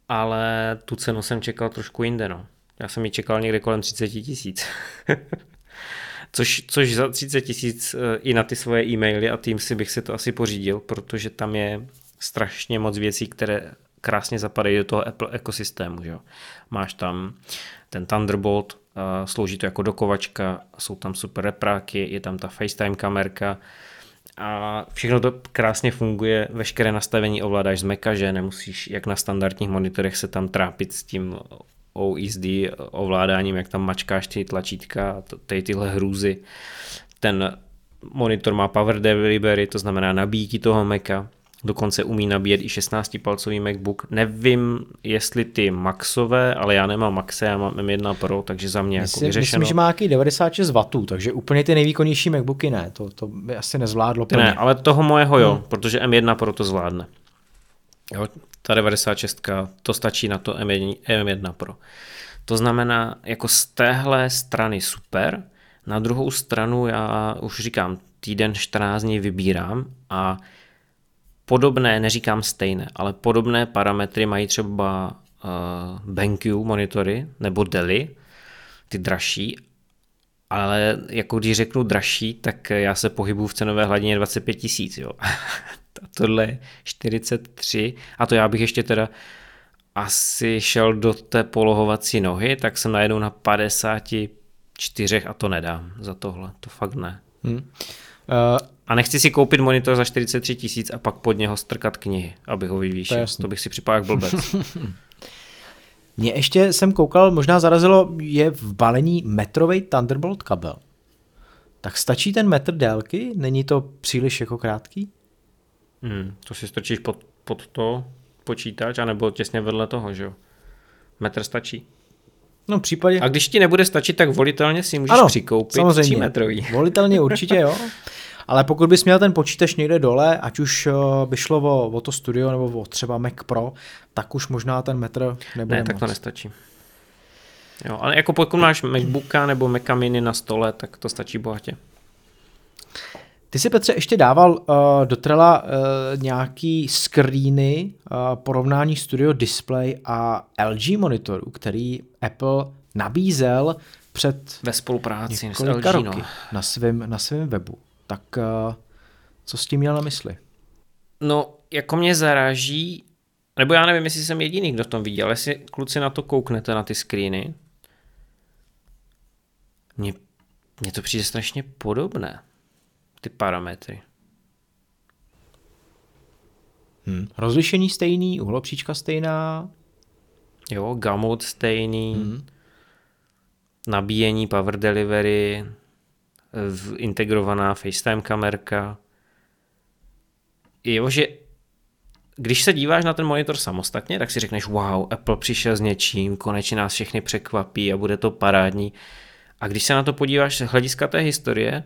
ale tu cenu jsem čekal trošku jinde, no. Já jsem ji čekal někde kolem 30 tisíc. (laughs) což, což za 30 tisíc eh, i na ty svoje e-maily a Teamsy bych si to asi pořídil, protože tam je strašně moc věcí, které krásně zapadají do toho Apple ekosystému. Že? Máš tam ten Thunderbolt, eh, slouží to jako dokovačka, jsou tam super repráky, je tam ta FaceTime kamerka, a všechno to krásně funguje, veškeré nastavení ovládáš z Maca, že nemusíš jak na standardních monitorech se tam trápit s tím OSD ovládáním, jak tam mačkáš ty tlačítka a tady tyhle hrůzy. Ten monitor má power delivery, to znamená nabíjí toho Maca, dokonce umí nabíjet i 16-palcový MacBook. Nevím, jestli ty maxové, ale já nemám maxe, já mám M1 Pro, takže za mě myslím, jako vyřešeno. Myslím, že má nějaký 96 W, takže úplně ty nejvýkonnější MacBooky ne, to, to by asi nezvládlo. Ty ne, ale toho mojeho jo, hmm. protože M1 Pro to zvládne. Jo, ta 96, to stačí na to M1, M1 Pro. To znamená, jako z téhle strany super, na druhou stranu já už říkám, týden 14 dní vybírám a podobné, neříkám stejné, ale podobné parametry mají třeba uh, BenQ monitory nebo Dell, ty dražší, ale jako když řeknu dražší, tak já se pohybuju v cenové hladině 25 tisíc, jo. (laughs) Tohle je 43 a to já bych ještě teda asi šel do té polohovací nohy, tak jsem najednou na 54 a to nedám za tohle, to fakt ne. Hmm. Uh, a nechci si koupit monitor za 43 tisíc a pak pod něho strkat knihy, abych ho vyvýšil. To, to bych si připadal jak blbec. (laughs) Mě ještě jsem koukal, možná zarazilo, je v balení metrový Thunderbolt kabel. Tak stačí ten metr délky? Není to příliš jako krátký? Hmm, to si strčíš pod, pod to počítač, anebo těsně vedle toho, že jo? Metr stačí. No v případě... A když ti nebude stačit, tak volitelně si můžeš ano, přikoupit samozřejmě. 3 metrový. Volitelně určitě, jo. (laughs) Ale pokud bys měl ten počítač někde dole, ať už eh, by šlo o, o to studio nebo o třeba Mac Pro, tak už možná ten metr nebude Ne, moc. tak to nestačí. Jo, ale jako pokud máš MacBooka nebo Maca mini na stole, tak to stačí bohatě. Ty si Petře ještě dával uh, do Trela uh, nějaký screeny uh, porovnání Studio Display a LG monitoru, který Apple nabízel před ve spolupráci s LG, roky no. na svém na svém webu. Tak uh, co s tím měl na mysli? No, jako mě zaráží, nebo já nevím, jestli jsem jediný, kdo v tom viděl, jestli kluci na to kouknete, na ty screeny. Mně, mně to přijde strašně podobné, ty parametry. Hmm. Rozlišení stejný, uhlopříčka stejná. Jo, gamut stejný. Hmm. Nabíjení, power delivery, integrovaná FaceTime kamerka. Jo, že když se díváš na ten monitor samostatně, tak si řekneš, wow, Apple přišel s něčím, konečně nás všechny překvapí a bude to parádní. A když se na to podíváš z hlediska té historie,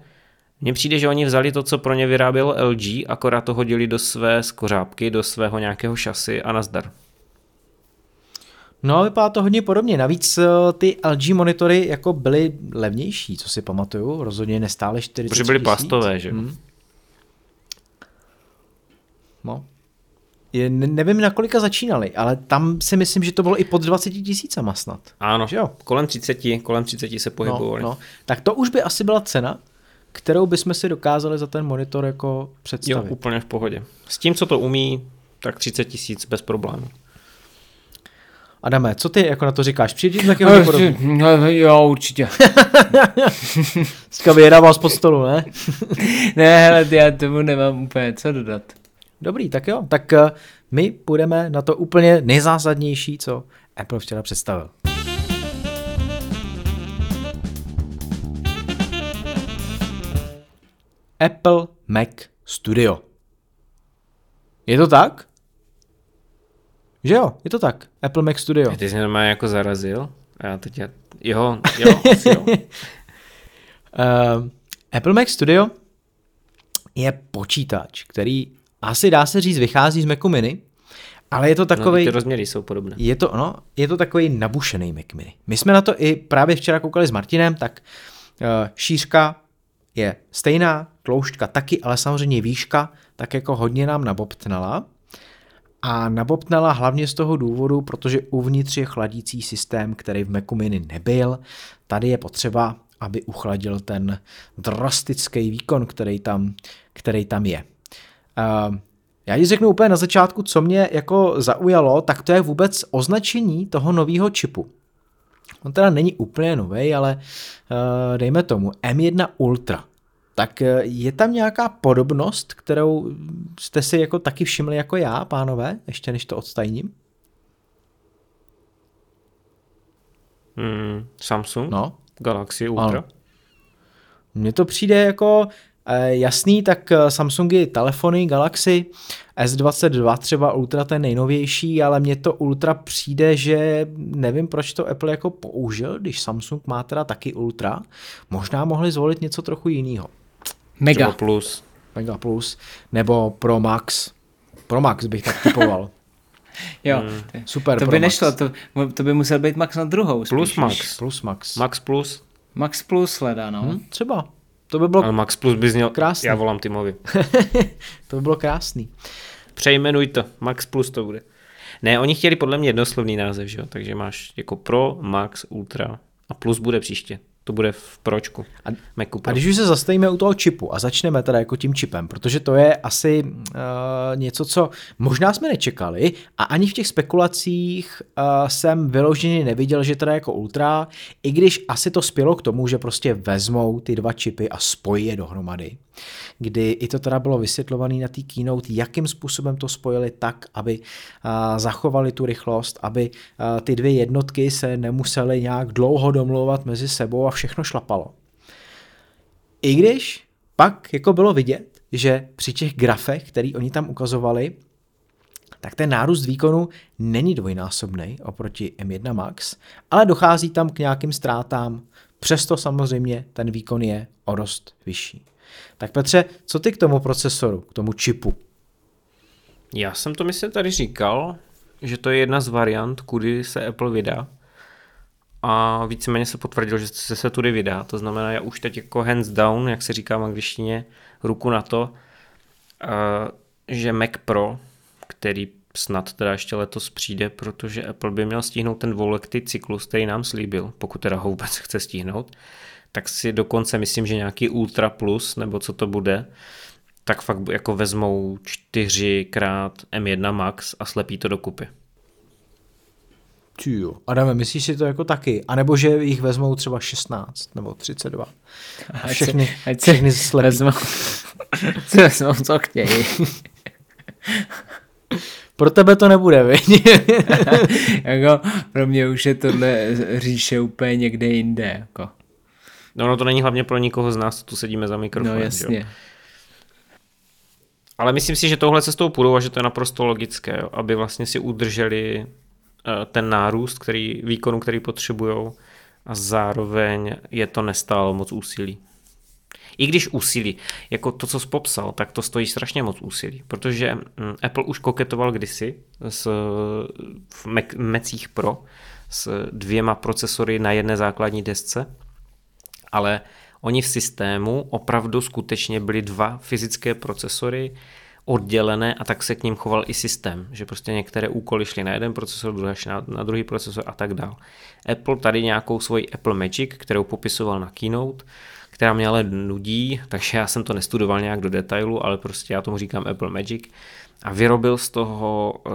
mně přijde, že oni vzali to, co pro ně vyrábělo LG, akorát to hodili do své skořápky, do svého nějakého šasy a nazdar. No, vypadá to hodně podobně. Navíc eh, ty LG monitory jako byly levnější, co si pamatuju. Rozhodně nestály 40 Protože byly plastové, že? Hmm. No. Je, nevím, na kolika začínali, ale tam si myslím, že to bylo i pod 20 tisícama snad. Ano, že jo? kolem 30, kolem 30 se pohybovali. No, no. Tak to už by asi byla cena, kterou bychom si dokázali za ten monitor jako představit. Jo, úplně v pohodě. S tím, co to umí, tak 30 tisíc bez problémů. Adame, co ty jako na to říkáš? Přijde taky hodně podobně. No, jo, určitě. (laughs) Vyjedával z pod stolu, ne? (laughs) ne, hele, já tomu nemám úplně co dodat. Dobrý, tak jo. Tak uh, my půjdeme na to úplně nejzásadnější, co Apple včera představil. Apple Mac Studio. Je to tak? Že jo, je to tak. Apple Mac Studio. Ty jsi mě jako zarazil. A já teď, já... jo, (laughs) jo, asi jo. uh, Apple Mac Studio je počítač, který asi dá se říct vychází z Macu Mini, ale je to takový. No, ty rozměry jsou podobné. Je to, no, je to takový nabušený Mac Mini. My jsme na to i právě včera koukali s Martinem, tak uh, šířka je stejná, tloušťka taky, ale samozřejmě výška tak jako hodně nám nabobtnala. A nabobtnala hlavně z toho důvodu, protože uvnitř je chladící systém, který v Macu Mini nebyl. Tady je potřeba, aby uchladil ten drastický výkon, který tam, který tam je. Uh, já ti řeknu úplně na začátku, co mě jako zaujalo, tak to je vůbec označení toho nového čipu. On teda není úplně nový, ale uh, dejme tomu M1 Ultra tak eh, je tam nějaká podobnost, kterou jste si jako taky všimli jako já, pánové, ještě než to odstajním? Hmm, Samsung? No. Galaxy Ultra? Ano. Mně to přijde jako, E, jasný, tak eh, Samsungy, telefony, Galaxy, S22 třeba Ultra ten nejnovější, ale mně to Ultra přijde, že nevím, proč to Apple jako použil, když Samsung má teda taky Ultra. Možná mohli zvolit něco trochu jiného. Mega. Třeba plus. Mega Plus, nebo Pro Max. Pro Max bych tak typoval. (laughs) Jo, hmm. super to Pro by Max. nešlo, to, to by musel být Max na druhou. Spíš, Plus. Max. Plus Max. Max plus. Max Plus hledá, no. Hm, třeba. To by bylo, Ale Max plus by zněl... Krásný. Já volám Timovi. (laughs) to by bylo krásný. Přejmenuj to. Max plus to bude. Ne, oni chtěli podle mě jednoslovný název, že jo? Takže máš jako Pro, Max, Ultra a plus bude příště. To bude v Pročku. A- Macu A Pro. když už se zastavíme u toho čipu a začneme teda jako tím čipem, protože to je asi uh, něco, co možná jsme nečekali a ani v těch spekulacích uh, jsem vyloženě neviděl, že teda jako Ultra, i když asi to spělo k tomu, že prostě vezmou ty dva čipy a spojí je dohromady. Kdy i to teda bylo vysvětlované na té keynote, jakým způsobem to spojili tak, aby zachovali tu rychlost, aby ty dvě jednotky se nemusely nějak dlouho domlouvat mezi sebou a všechno šlapalo. I když pak jako bylo vidět, že při těch grafech, který oni tam ukazovali, tak ten nárůst výkonu není dvojnásobný oproti M1 Max, ale dochází tam k nějakým ztrátám, přesto samozřejmě ten výkon je o dost vyšší. Tak Petře, co ty k tomu procesoru, k tomu čipu? Já jsem to myslím tady říkal, že to je jedna z variant, kudy se Apple vydá. A víceméně se potvrdilo, že se, se tudy vydá. To znamená, já už teď jako hands down, jak se říká v angličtině, ruku na to, uh, že Mac Pro, který snad teda ještě letos přijde, protože Apple by měl stihnout ten dvouletý cyklus, který nám slíbil, pokud teda ho vůbec chce stihnout, tak si dokonce myslím, že nějaký Ultra Plus, nebo co to bude, tak fakt jako vezmou 4x M1 Max a slepí to dokupy. Tyjo. Adame, myslíš si to jako taky? A nebo že jich vezmou třeba 16 nebo 32? A Ať se- všechny, ať se všechny slepí. vezmou, (laughs) co vezmou, co chtějí. (laughs) Pro tebe to nebude, viď? (laughs) jako, pro mě už je tohle říše úplně někde jinde. Jako. No, no to není hlavně pro nikoho z nás, co tu sedíme za mikrofonem. No že jo? jasně. Ale myslím si, že tohle cestou půjdou a že to je naprosto logické, jo, aby vlastně si udrželi eh, ten nárůst který, výkonu, který potřebují a zároveň je to nestálo moc úsilí. I když úsilí, jako to, co jsi popsal, tak to stojí strašně moc úsilí, protože mm, Apple už koketoval kdysi s, v Mac, Mecích Pro s dvěma procesory na jedné základní desce, ale oni v systému opravdu skutečně byly dva fyzické procesory oddělené a tak se k ním choval i systém, že prostě některé úkoly šly na jeden procesor, druhé na, na druhý procesor a tak dál. Apple tady nějakou svoji Apple Magic, kterou popisoval na Keynote, která mě ale nudí, takže já jsem to nestudoval nějak do detailu, ale prostě já tomu říkám Apple Magic a vyrobil z toho eh,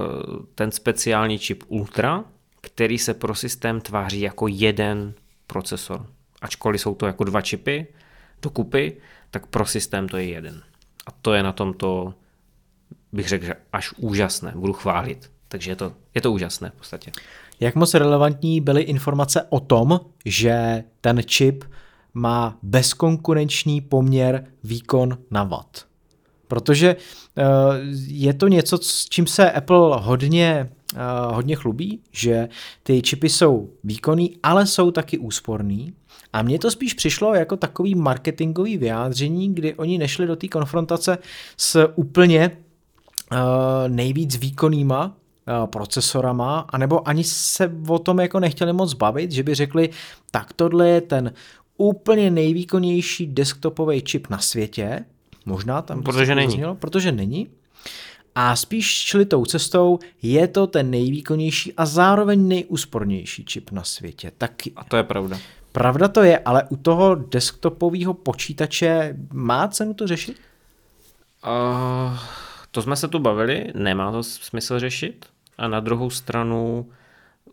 ten speciální čip Ultra, který se pro systém tváří jako jeden procesor. Ačkoliv jsou to jako dva čipy dokupy, tak pro systém to je jeden. A to je na tomto, bych řekl, že až úžasné. Budu chválit. Takže je to, je to úžasné v podstatě. Jak moc relevantní byly informace o tom, že ten čip má bezkonkurenční poměr výkon na watt? Protože uh, je to něco, s čím se Apple hodně, uh, hodně chlubí, že ty čipy jsou výkonný, ale jsou taky úsporný. A mně to spíš přišlo jako takový marketingový vyjádření, kdy oni nešli do té konfrontace s úplně uh, nejvíc výkonnýma uh, procesorama, anebo ani se o tom jako nechtěli moc bavit, že by řekli, tak tohle je ten úplně nejvýkonnější desktopový čip na světě, možná tam Protože to není. zaznělo, protože není. A spíš šli tou cestou, je to ten nejvýkonnější a zároveň nejúspornější čip na světě. Tak A to je pravda. Pravda to je, ale u toho desktopového počítače má cenu to řešit? Uh, to jsme se tu bavili, nemá to smysl řešit. A na druhou stranu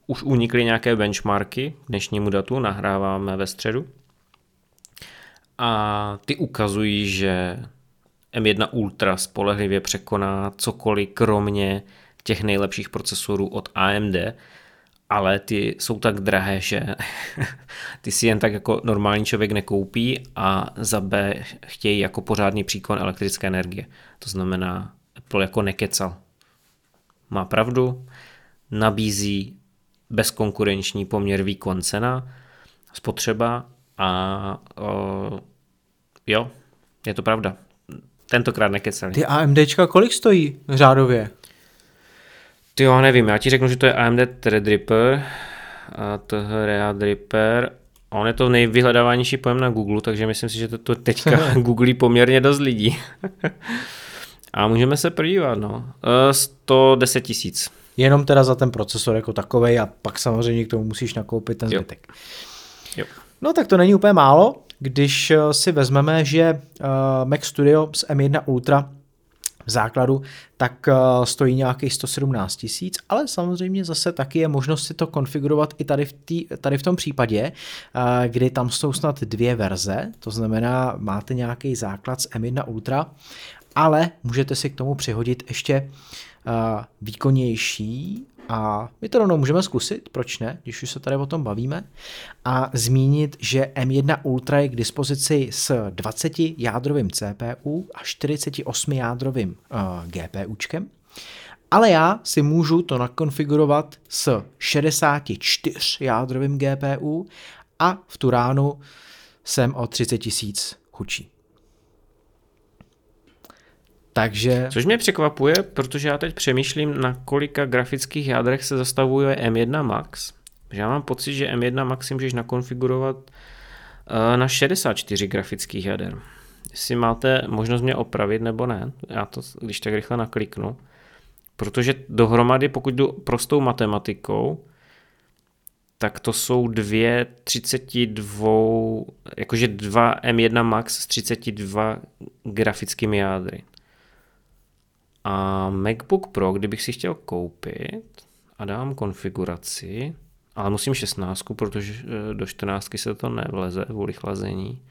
už unikly nějaké benchmarky k dnešnímu datu, nahráváme ve středu. A ty ukazují, že M1 Ultra spolehlivě překoná cokoliv kromě těch nejlepších procesorů od AMD ale ty jsou tak drahé, že (laughs) ty si jen tak jako normální člověk nekoupí a za B chtějí jako pořádný příkon elektrické energie. To znamená, Apple jako nekecal. Má pravdu, nabízí bezkonkurenční poměr výkon cena, spotřeba a uh, jo, je to pravda. Tentokrát nekecali. Ty AMDčka kolik stojí řádově? Ty jo, nevím, já ti řeknu, že to je AMD Threadripper a Threadripper On je to nejvyhledávanější pojem na Google, takže myslím si, že to, to teďka (laughs) googlí poměrně dost lidí. (laughs) a můžeme se podívat, no. 110 tisíc. Jenom teda za ten procesor jako takový a pak samozřejmě k tomu musíš nakoupit ten zbytek. Jo. No tak to není úplně málo, když si vezmeme, že Mac Studio s M1 Ultra základu, tak stojí nějakých 117 tisíc, ale samozřejmě zase taky je možnost si to konfigurovat i tady v, tý, tady v tom případě, kdy tam jsou snad dvě verze, to znamená, máte nějaký základ s M1 Ultra, ale můžete si k tomu přihodit ještě výkonnější a my to rovnou můžeme zkusit, proč ne, když už se tady o tom bavíme, a zmínit, že M1 Ultra je k dispozici s 20 jádrovým CPU a 48 jádrovým uh, GPUčkem, ale já si můžu to nakonfigurovat s 64 jádrovým GPU a v tu ránu jsem o 30 tisíc chudší. Takže... Což mě překvapuje, protože já teď přemýšlím, na kolika grafických jádrech se zastavuje M1 Max. Že já mám pocit, že M1 Max si můžeš nakonfigurovat eh, na 64 grafických jader. Jestli máte možnost mě opravit nebo ne, já to když tak rychle nakliknu. Protože dohromady, pokud jdu prostou matematikou, tak to jsou dvě 32, jakože dva M1 Max s 32 grafickými jádry. A MacBook Pro, kdybych si chtěl koupit a dám konfiguraci, ale musím 16, protože eh, do 14 se to nevleze kvůli chlazení,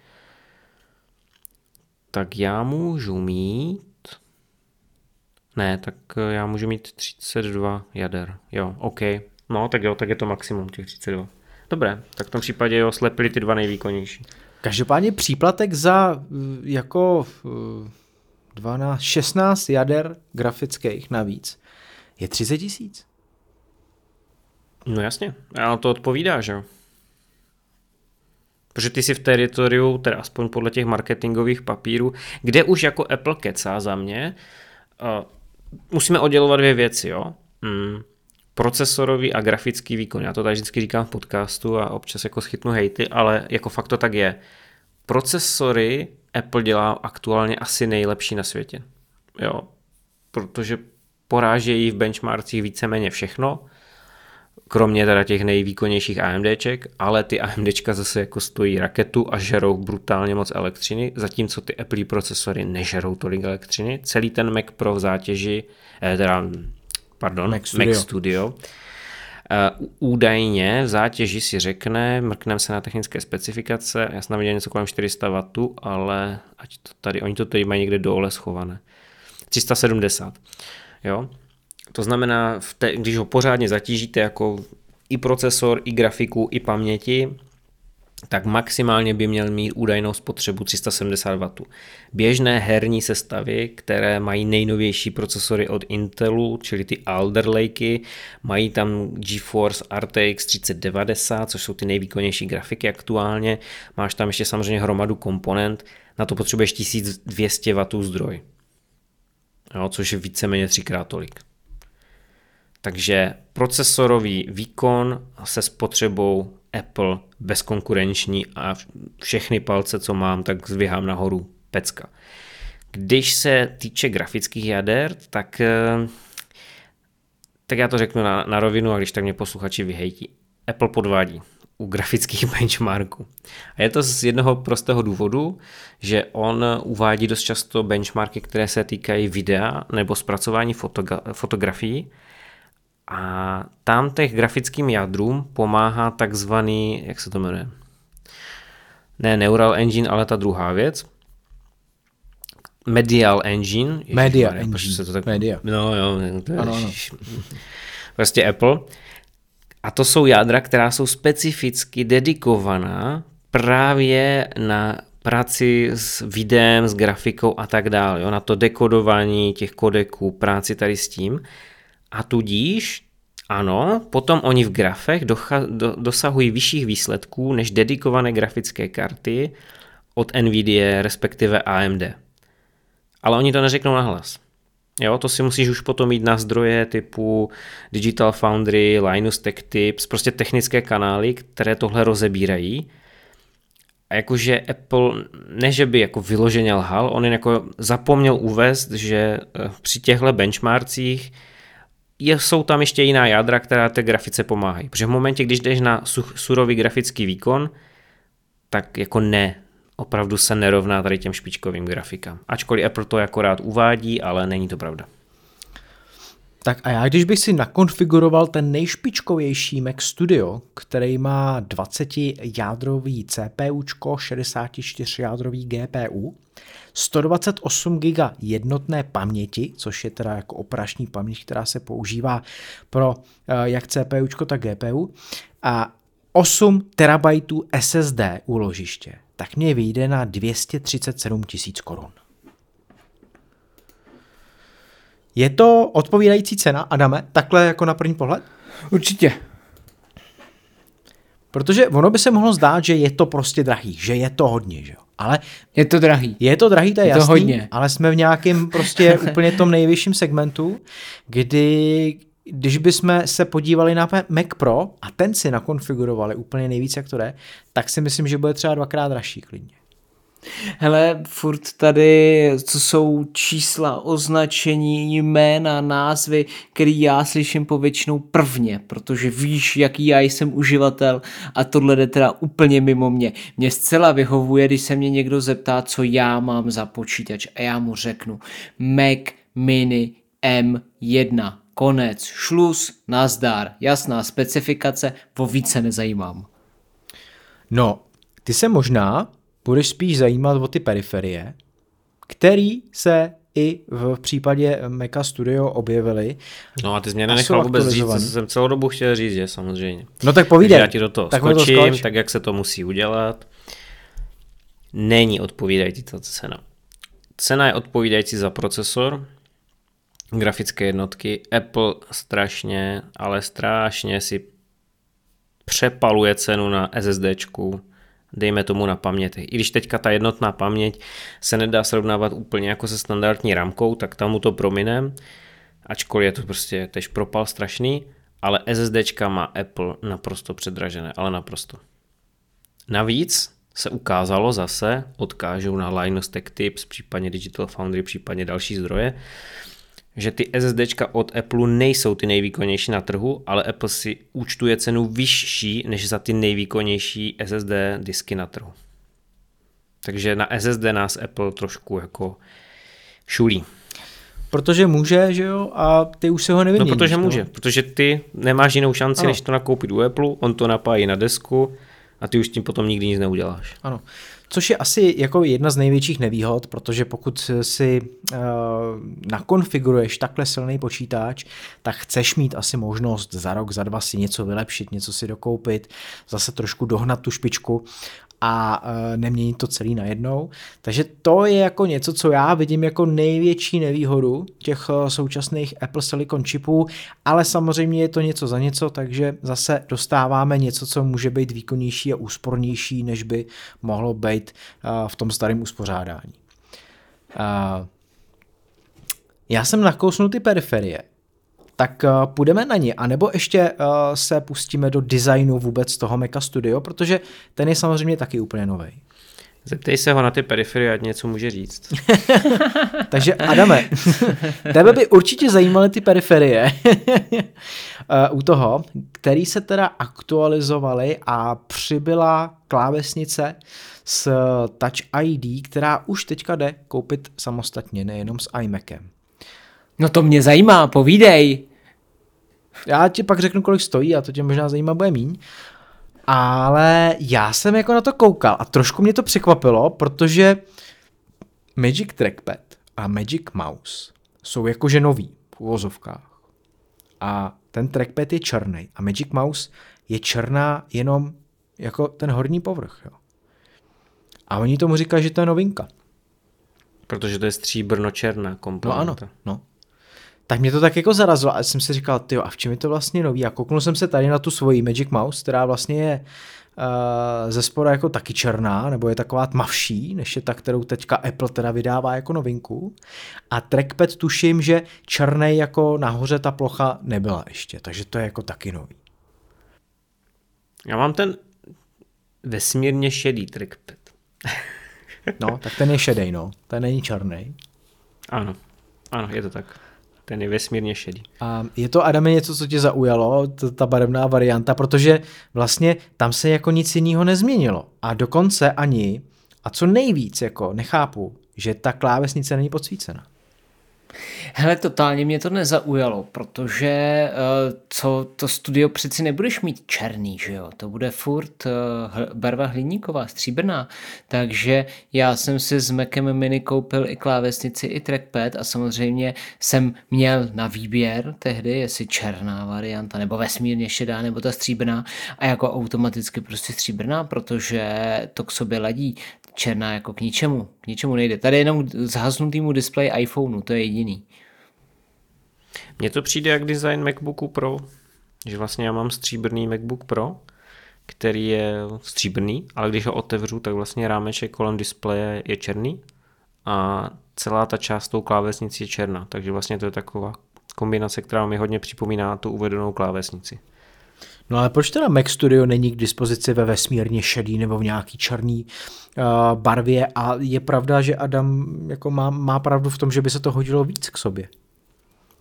tak já můžu mít ne, tak eh, já můžu mít 32 jader. Jo, OK. No, tak jo, tak je to maximum těch 32. Dobré, tak v tom případě jo, slepili ty dva nejvýkonnější. Každopádně příplatek za eh, jako 12, 16 jader grafických navíc je 30 tisíc. No jasně, ale to odpovídá, že jo? Protože ty si v teritoriu, teda aspoň podle těch marketingových papírů, kde už jako Apple kecá za mě, uh, musíme oddělovat dvě věci, jo? Mm, procesorový a grafický výkon. Já to tady vždycky říkám v podcastu a občas jako schytnu hejty, ale jako fakt to tak je. Procesory Apple dělá aktuálně asi nejlepší na světě. Jo, protože porážejí v benchmarkcích víceméně všechno, kromě teda těch nejvýkonnějších AMDček, ale ty AMDčka zase jako stojí raketu a žerou brutálně moc elektřiny, zatímco ty Apple procesory nežerou tolik elektřiny. Celý ten Mac Pro v zátěži, eh, teda, pardon, Mac Studio, Mac Studio údajně v zátěži si řekne, mrkneme se na technické specifikace, já jsem viděl něco kolem 400 W, ale ať to tady, oni to tady mají někde dole schované. 370. Jo? To znamená, v te, když ho pořádně zatížíte jako i procesor, i grafiku, i paměti, tak maximálně by měl mít údajnou spotřebu 370 W. Běžné herní sestavy, které mají nejnovější procesory od Intelu, čili ty Alder Lakey, mají tam GeForce RTX 3090, což jsou ty nejvýkonnější grafiky aktuálně. Máš tam ještě samozřejmě hromadu komponent, na to potřebuješ 1200 W zdroj, jo, což je víceméně třikrát tolik. Takže procesorový výkon se spotřebou Apple bezkonkurenční a všechny palce, co mám, tak zvyhám nahoru pecka. Když se týče grafických jader, tak, eh, tak já to řeknu na, na rovinu a když tak mě posluchači vyhejtí. Apple podvádí u grafických (laughs) benchmarků. A je to z jednoho prostého důvodu, že on uvádí dost často benchmarky, které se týkají videa nebo zpracování fotogra- fotografií a tam těch grafickým jádrům pomáhá takzvaný, jak se to jmenuje, ne Neural Engine, ale ta druhá věc, Medial Engine. Ježiš, Media Engine. Se to tak... Media. No jo, to je, ano, ano. (laughs) Prostě Apple. A to jsou jádra, která jsou specificky dedikovaná právě na práci s videem, s grafikou a tak dále, jo, na to dekodování těch kodeků, práci tady s tím. A tudíž, ano, potom oni v grafech docha, do, dosahují vyšších výsledků než dedikované grafické karty od NVIDIA, respektive AMD. Ale oni to neřeknou nahlas. Jo, to si musíš už potom mít na zdroje typu Digital Foundry, Linus Tech Tips, prostě technické kanály, které tohle rozebírají. A jakože Apple, ne že by jako vyloženě lhal, on jen jako zapomněl uvést, že eh, při těchto benchmarkcích je, jsou tam ještě jiná jádra, která té grafice pomáhají. Protože v momentě, když jdeš na surový grafický výkon, tak jako ne, opravdu se nerovná tady těm špičkovým grafikám. Ačkoliv Apple to jako rád uvádí, ale není to pravda. Tak a já když bych si nakonfiguroval ten nejšpičkovější Mac Studio, který má 20-jádrový CPU, 64-jádrový GPU, 128 GB jednotné paměti, což je teda jako operační paměť, která se používá pro eh, jak CPU, tak GPU, a 8 terabajtů SSD úložiště, tak mě vyjde na 237 tisíc korun. Je to odpovídající cena, Adame, takhle jako na první pohled? Určitě. Protože ono by se mohlo zdát, že je to prostě drahý, že je to hodně, že jo. Ale je to drahý. Je to drahý, to je, je jasný, to hodně. ale jsme v nějakém prostě (laughs) úplně tom nejvyšším segmentu, kdy když bychom se podívali na Mac Pro a ten si nakonfigurovali úplně nejvíc, jak to jde, tak si myslím, že bude třeba dvakrát dražší klidně. Hele, furt tady, co jsou čísla, označení, jména, názvy, který já slyším povětšinou prvně, protože víš, jaký já jsem uživatel a tohle jde teda úplně mimo mě. Mě zcela vyhovuje, když se mě někdo zeptá, co já mám za počítač a já mu řeknu Mac Mini M1. Konec, šlus, nazdar, jasná specifikace, po více nezajímám. No, ty se možná budeš spíš zajímat o ty periferie, který se i v případě Mecha Studio objevily. No a ty jsi mě nenechal vůbec říct, co jsem celou dobu chtěl říct, že samozřejmě. No tak povídej. já ti do toho tak skočím, to tak jak se to musí udělat. Není odpovídající ta cena. Cena je odpovídající za procesor, grafické jednotky. Apple strašně, ale strašně si přepaluje cenu na SSDčku, dejme tomu na paměti. I když teďka ta jednotná paměť se nedá srovnávat úplně jako se standardní ramkou, tak tam mu to prominem, ačkoliv je to prostě tež propal strašný, ale SSDčka má Apple naprosto předražené, ale naprosto. Navíc se ukázalo zase, odkážou na Linus Tech Tips, případně Digital Foundry, případně další zdroje, že ty SSDčka od Apple nejsou ty nejvýkonnější na trhu, ale Apple si účtuje cenu vyšší než za ty nejvýkonnější SSD disky na trhu. Takže na SSD nás Apple trošku jako šulí. Protože může, že jo, a ty už se ho nevyměníš. No protože no? může, protože ty nemáš jinou šanci, ano. než to nakoupit u Apple, on to napájí na desku a ty už tím potom nikdy nic neuděláš. Ano. Což je asi jako jedna z největších nevýhod, protože pokud si uh, nakonfiguruješ takhle silný počítač, tak chceš mít asi možnost za rok, za dva si něco vylepšit, něco si dokoupit, zase trošku dohnat tu špičku a e, neměnit to celý najednou. Takže to je jako něco, co já vidím jako největší nevýhodu těch e, současných Apple Silicon čipů, ale samozřejmě je to něco za něco, takže zase dostáváme něco, co může být výkonnější a úspornější, než by mohlo být e, v tom starém uspořádání. Já jsem nakousnul ty periferie tak uh, půjdeme na ně, anebo ještě uh, se pustíme do designu vůbec toho Mecha Studio, protože ten je samozřejmě taky úplně nový. Zeptej se ho na ty periferie, ať něco může říct. (laughs) Takže Adame, (laughs) tebe by určitě zajímaly ty periferie uh, (laughs) u toho, který se teda aktualizovaly a přibyla klávesnice s Touch ID, která už teďka jde koupit samostatně, nejenom s iMacem. No to mě zajímá, povídej. Já ti pak řeknu, kolik stojí a to tě možná zajímá bude míň. Ale já jsem jako na to koukal a trošku mě to překvapilo, protože Magic Trackpad a Magic Mouse jsou jakože nový v uvozovkách. a ten trackpad je černý a Magic Mouse je černá jenom jako ten horní povrch. Jo. A oni tomu říkají, že to je novinka. Protože to je stříbrno-černá No komponenta. ano, no. Tak mě to tak jako zarazilo a jsem si říkal, ty a v čem je to vlastně nový? A kouknul jsem se tady na tu svoji Magic Mouse, která vlastně je uh, ze spora jako taky černá, nebo je taková tmavší, než je ta, kterou teďka Apple teda vydává jako novinku. A trackpad tuším, že černý jako nahoře ta plocha nebyla ještě, takže to je jako taky nový. Já mám ten vesmírně šedý trackpad. No, tak ten je šedej, no. Ten není černý. Ano, ano, je to tak. Ten je vesmírně šedý. A je to, Adame, něco, co tě zaujalo, ta barevná varianta, protože vlastně tam se jako nic jiného nezměnilo. A dokonce ani, a co nejvíc, jako nechápu, že ta klávesnice není podsvícena. Hele, totálně mě to nezaujalo, protože eh, co to studio přeci nebudeš mít černý, že jo? To bude furt eh, barva hliníková, stříbrná. Takže já jsem si s Macem Mini koupil i klávesnici, i trackpad a samozřejmě jsem měl na výběr tehdy, jestli černá varianta, nebo vesmírně šedá, nebo ta stříbrná a jako automaticky prostě stříbrná, protože to k sobě ladí černá jako k ničemu, k ničemu nejde. Tady je jenom zhasnutýmu displeji iPhoneu, to je jediný. Mně to přijde jak design MacBooku Pro, že vlastně já mám stříbrný MacBook Pro, který je stříbrný, ale když ho otevřu, tak vlastně rámeček kolem displeje je černý a celá ta část tou klávesnicí je černá, takže vlastně to je taková kombinace, která mi hodně připomíná tu uvedenou klávesnici. No ale proč teda Mac Studio není k dispozici ve vesmírně šedý nebo v nějaký černý uh, barvě a je pravda, že Adam jako má, má pravdu v tom, že by se to hodilo víc k sobě.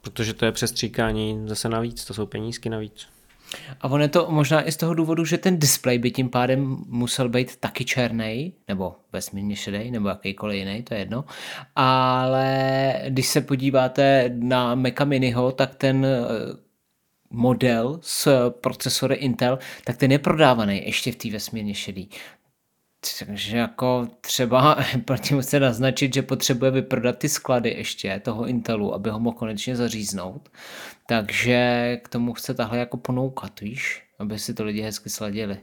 Protože to je přestříkání zase navíc, to jsou penízky navíc. A on je to možná i z toho důvodu, že ten displej by tím pádem musel být taky černý, nebo vesmírně šedý, nebo jakýkoliv jiný, to je jedno. Ale když se podíváte na Maca Miniho, tak ten model s procesory Intel, tak ten je prodávaný ještě v té vesmírně šedý. Takže jako třeba (laughs) tím chce naznačit, že potřebuje vyprodat ty sklady ještě toho Intelu, aby ho mohl konečně zaříznout. Takže k tomu chce tahle jako ponoukat, víš? Aby si to lidi hezky sladili.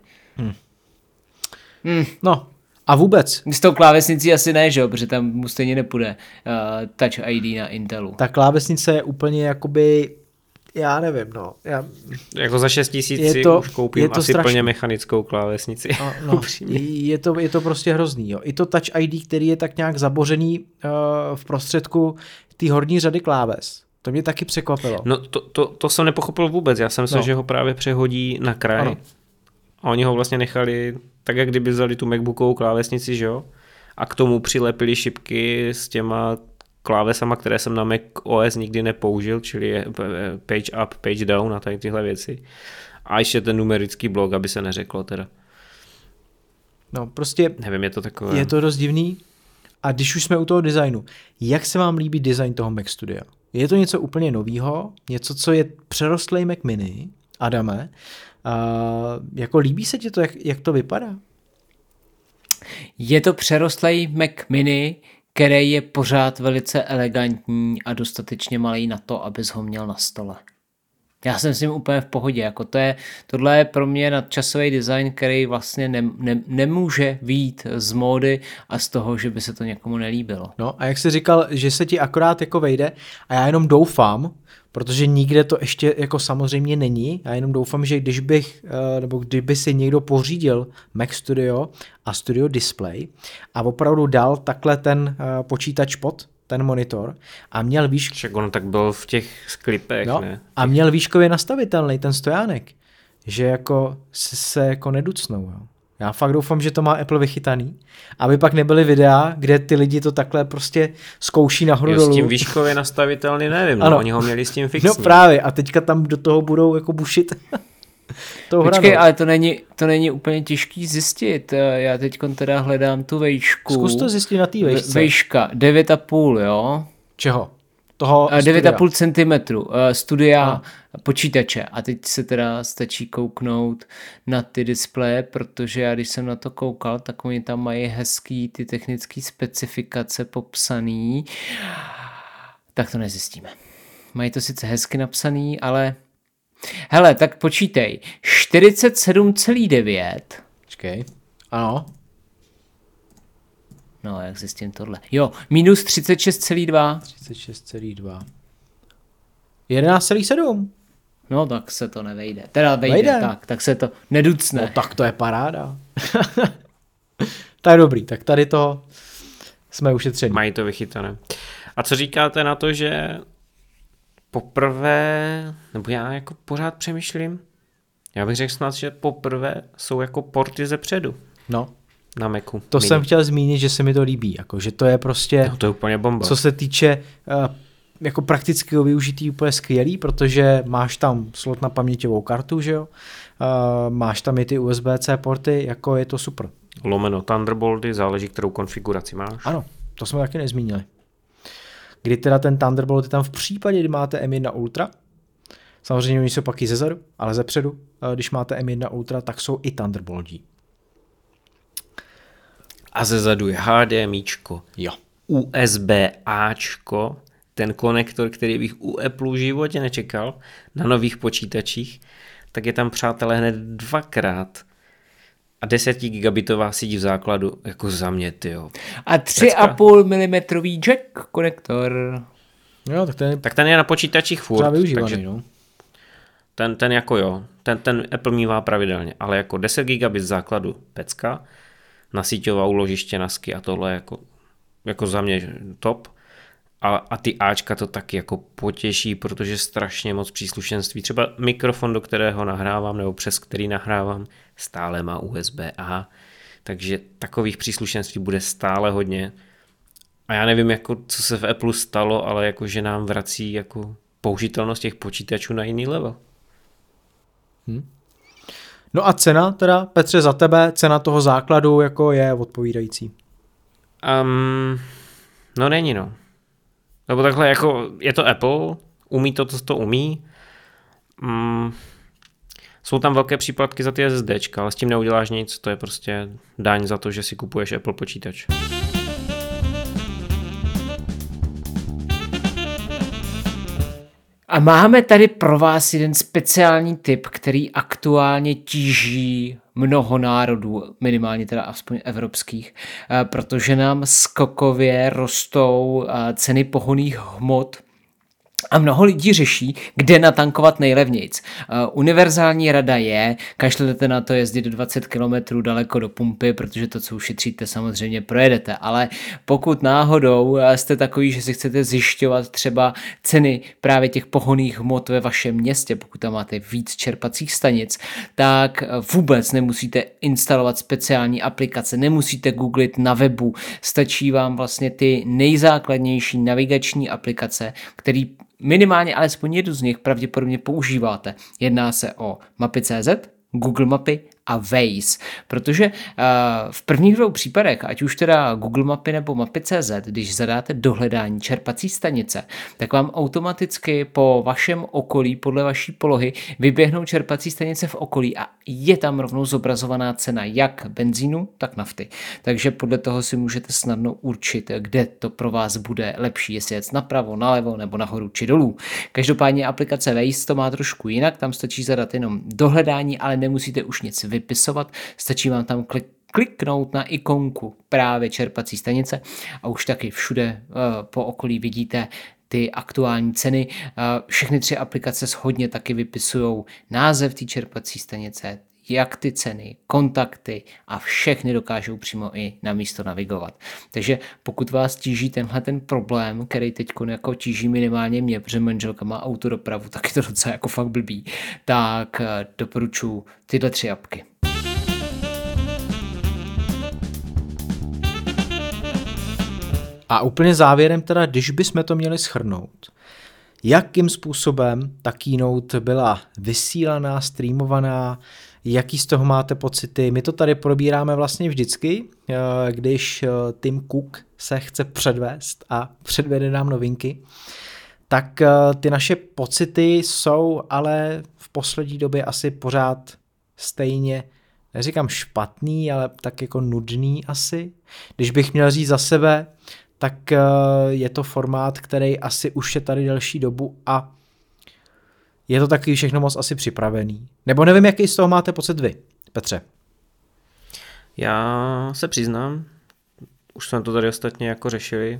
No a vůbec, S tou klávesnicí asi ne, že jo? Protože tam mu stejně nepůjde uh, Touch ID na Intelu. ta klávesnice je úplně jakoby, já nevím, no. Já, Jako za 6 tisíc Je si to- už koupím je to asi strašný. plně mechanickou klávesnici. (laughs) no, no, je, to, je to prostě hrozný. Jo. I to Touch ID, který je tak nějak zabořený uh, v prostředku té horní řady kláves. To mě taky překvapilo. No to, to, to jsem nepochopil vůbec, já jsem myslel, No. že ho právě přehodí na kraj Ano. a oni ho vlastně nechali tak, jak kdyby vzali tu MacBookovou klávesnici, že jo? A k tomu přilepili šipky s těma klávesama, které jsem na Mac OS nikdy nepoužil, čili je eh, page up, page down a tady tyhle věci. A ještě ten numerický blok, aby se neřeklo teda. No, prostě Nevím, je to takové... je to dost divný. A když už jsme u toho designu, jak se vám líbí design toho Mac Studia? Je to něco úplně novýho, něco, co je přerostlej Mac Mini, Adame. Uh, jako líbí se ti to, jak, jak to vypadá? Je to přerostlej Mac Mini, který je pořád velice elegantní a dostatečně malý na to, abys ho měl na stole. Já jsem s ním úplně v pohodě. Jako to je, tohle je pro mě nadčasový design, který vlastně ne, ne, nemůže výjít z módy a z toho, že by se to někomu nelíbilo. No a jak jsi říkal, že se ti akorát jako vejde a já jenom doufám, protože nikde to ještě jako samozřejmě není, já jenom doufám, že když bych, eh, nebo kdyby si někdo pořídil Mac Studio a Studio Display a opravdu dal takhle ten eh, počítač pod ten monitor a měl výš, Však on tak byl v těch klipech, no, ne? a měl výškově nastavitelný ten stojánek, že jako se, se jako neducnou. Jo. Já fakt doufám, že to má Apple vychytaný, aby pak nebyly videa, kde ty lidi to takhle prostě zkouší nahoru Jo, dolů. s tím výškově nastavitelný nevím, no, Ano. oni ho měli s tím fixní. No právě, a teďka tam do toho budou jako bušit (laughs) tou Počkej, ale to není, to není úplně těžký zjistit. Eh, Já teď teda hledám tu vejšku. Zkus to zjistit na té Ve- vejšce. Vejška, 9,5, jo? Čeho? Toho Eh, studia. 9,5 cm studia Ano. počítače. A teď se teda stačí kouknout na ty displeje, protože já když jsem na to koukal, tak oni tam mají hezký ty technické specifikace popsaný. Tak to nezjistíme. Mají to sice hezky napsaný, ale Hele, tak počítej. 47,9. Počkej. Ano. No, jak zjistím tohle. Jo, minus 36,2. 36,2. 11,7. No, tak se to nevejde. Teda vejde, Vejde. tak, tak se to neducne. No tak to je paráda. (laughs) tak dobrý, tak tady to jsme ušetřeni. Mají to vychytané. A co říkáte na to, že poprvé, nebo já jako pořád přemýšlím, já bych řekl snad, že poprvé jsou jako porty ze předu No, na Macu. to Mini. jsem chtěl zmínit, že se mi to líbí, jako, že to je prostě, No, to je úplně bomba. co se týče uh, jako praktického využití úplně skvělý, protože máš tam slot na paměťovou kartu, že jo, uh, máš tam i ty USB-C porty, jako je to super. Lomeno Thunderbolty, záleží, kterou konfiguraci máš. Ano, to jsme taky nezmínili. Kdy teda ten Thunderbolt je tam v případě, kdy máte M1 Ultra, samozřejmě oni jsou pak i zezadu, ale zepředu, eh, když máte M1 Ultra, tak jsou i Thunderboltí. A ze zadu je HDMIčko, Jo. USB-Ačko, ten konektor, který bych u Apple v životě nečekal, na nových počítačích, tak je tam, přátelé, hned dvakrát. A 10 gigabitová síť v základu, jako za mě, tyjo. A 3,5 mm jack konektor. Jo, tak to je Tak ten je na počítačích furt, využívaný, takže no. ten, ten jako jo, ten, ten Apple mívá pravidelně, ale jako 10 gigabit základu pecka, na síťová úložiště nasky a tohle jako, jako za mě top. A, a ty Ačka to taky jako potěší, protože strašně moc příslušenství. Třeba mikrofon, do kterého nahrávám, nebo přes který nahrávám, stále má USB-A, takže takových příslušenství bude stále hodně. A já nevím, jako, co se v Apple stalo, ale jako, že nám vrací jako použitelnost těch počítačů na jiný level. No a cena teda, Petře, za tebe, cena toho základu jako je odpovídající. Um, no není no. Nebo takhle jako je to Apple, umí to, co to umí. Um, jsou tam velké příplatky za ty SSDčka, ale s tím neuděláš nic, to je prostě daň za to, že si kupuješ Apple počítač. A máme tady pro vás jeden speciální tip, který aktuálně tíží mnoho národů, minimálně teda aspoň evropských, eh, protože nám skokově rostou eh, ceny pohoných hmot a mnoho lidí řeší, kde natankovat nejlevnějc. Uh, univerzální rada je, kašlete na to jezdit 20 km daleko do pumpy, protože to, co ušetříte, samozřejmě projedete. Ale pokud náhodou uh, jste takový, že si chcete zjišťovat třeba ceny právě těch pohoných hmot ve vašem městě, pokud tam máte víc čerpacích stanic, tak uh, vůbec nemusíte instalovat speciální aplikace, nemusíte googlit na webu, stačí vám vlastně ty nejzákladnější navigační aplikace, který minimálně alespoň jednu z nich pravděpodobně používáte. Jedná se o mapy.cz, Google Mapy a Waze, protože uh, v prvních dvou případech, ať už teda Google Mapy nebo Mapy.cz, když zadáte do hledání čerpací stanice, tak vám automaticky po vašem okolí, podle vaší polohy, vyběhnou čerpací stanice v okolí a je tam rovnou zobrazovaná cena jak benzínu, tak nafty. Takže podle toho si můžete snadno určit, kde to pro vás bude lepší, jestli jet napravo, nalevo nebo nahoru či dolů. Každopádně aplikace Waze to má trošku jinak, tam stačí zadat jenom dohledání, ale nemusíte už nic vypisovat, stačí vám tam klik kliknout na ikonku právě čerpací stanice a už taky všude uh, po okolí vidíte ty aktuální ceny. Uh, všechny tři aplikace shodně taky vypisují název té čerpací stanice, jak ty ceny, kontakty a všechny dokážou přímo i na místo navigovat. Takže pokud vás tíží tenhle ten problém, který teď jako tíží minimálně mě, protože manželka má autodopravu, tak je to docela jako fakt blbý, tak eh, doporučuji tyhle tři apky. A úplně závěrem teda, když bychom to měli schrnout, jakým způsobem ta keynote byla vysílaná, streamovaná, jaký z toho máte pocity. My to tady probíráme vlastně vždycky, eh, když eh, Tim Cook se chce předvést a předvede nám novinky, tak eh, ty naše pocity jsou ale v poslední době asi pořád stejně, neříkám špatný, ale tak jako nudný asi. Když bych měl říct za sebe, tak je to formát, který asi už je tady delší dobu a je to taky všechno moc asi připravený. Nebo nevím, jaký z toho máte pocit vy, Petře. Já se přiznám, už jsme to tady ostatně jako řešili,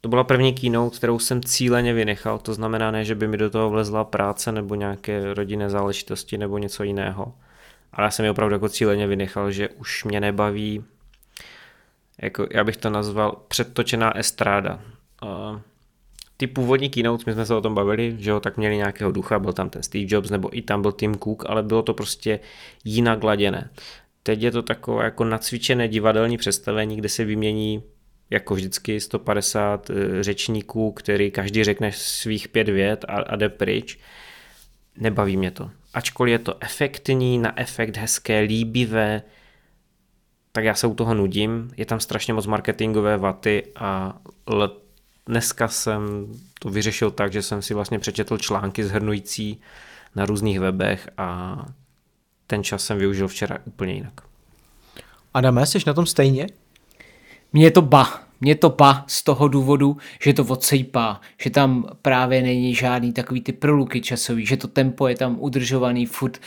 to byla první keynote, kterou jsem cíleně vynechal, to znamená ne, že by mi do toho vlezla práce nebo nějaké rodinné záležitosti nebo něco jiného. Ale já jsem ji opravdu jako cíleně vynechal, že už mě nebaví, jako já bych to nazval předtočená estráda. Uh, ty původní keynote, my jsme se o tom bavili, že jo, tak měli nějakého ducha, byl tam ten Steve Jobs nebo i tam byl Tim Cook, ale bylo to prostě jinak laděné. Teď je to takové jako nacvičené divadelní představení, kde se vymění jako vždycky 150 eh, řečníků, který každý řekne svých pět vět a, a jde pryč. Nebaví mě to. Ačkoliv je to efektní, na efekt hezké, líbivé, tak já se u toho nudím. Je tam strašně moc marketingové vaty a let, dneska jsem to vyřešil tak, že jsem si vlastně přečetl články zhrnující na různých webech a ten čas jsem využil včera úplně jinak. Adame, jsi na tom stejně? Mě to ba. Mě to ba z toho důvodu, že to odsejpá, že tam právě není žádný takový ty proluky časový, že to tempo je tam udržovaný furt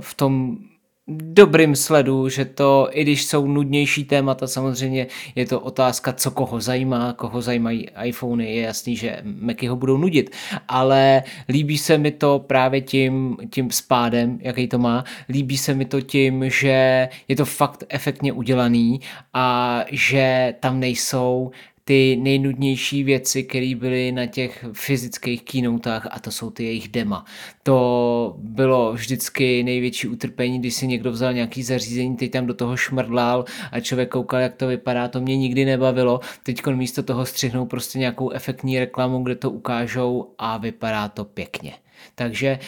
v tom dobrým sledu, že to, i když jsou nudnější témata, samozřejmě je to otázka, co koho zajímá, koho zajímají iPhony, je jasný, že Macy ho budou nudit, ale líbí se mi to právě tím, tím spádem, jaký to má, líbí se mi to tím, že je to fakt efektně udělaný a že tam nejsou ty nejnudnější věci, které byly na těch fyzických keynoteách a to jsou ty jejich dema. To bylo vždycky největší utrpení, když si někdo vzal nějaký zařízení, teď tam do toho šmrdlal a člověk koukal, jak to vypadá, to mě nikdy nebavilo. Teď místo toho střihnou prostě nějakou efektní reklamu, kde to ukážou a vypadá to pěkně. Takže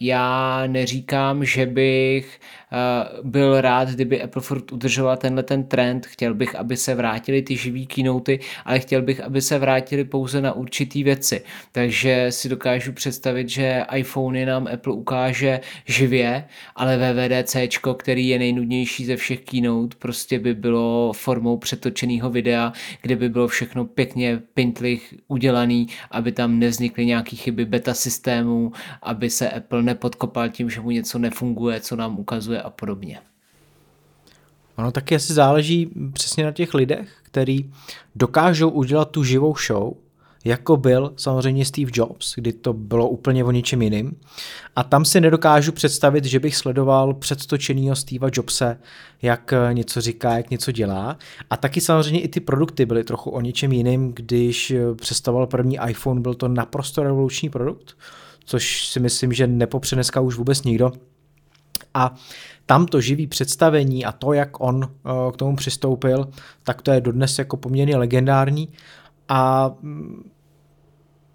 já neříkám, že bych byl rád, kdyby Apple furt udržoval tenhle ten trend. Chtěl bych, aby se vrátili ty živý keynoty, ale chtěl bych, aby se vrátili pouze na určitý věci. Takže si dokážu představit, že iPhony nám Apple ukáže živě, ale VVDC, který je nejnudnější ze všech keynote, prostě by bylo formou přetočeného videa, kde by bylo všechno pěkně pintlich udělaný, aby tam nevznikly nějaké chyby beta systému, aby se Apple nepodkopal tím, že mu něco nefunguje, co nám ukazuje a podobně. Ono taky asi záleží přesně na těch lidech, který dokážou udělat tu živou show, jako byl samozřejmě Steve Jobs, kdy to bylo úplně o něčem jiným. A tam si nedokážu představit, že bych sledoval předstočenýho Steva Jobse, jak něco říká, jak něco dělá. A taky samozřejmě i ty produkty byly trochu o něčem jiným, když představoval první iPhone, byl to naprosto revoluční produkt, což si myslím, že nepopře dneska už vůbec nikdo. A tam to živý představení a to, jak on eh, k tomu přistoupil, tak to je dodnes jako poměrně legendární a mm,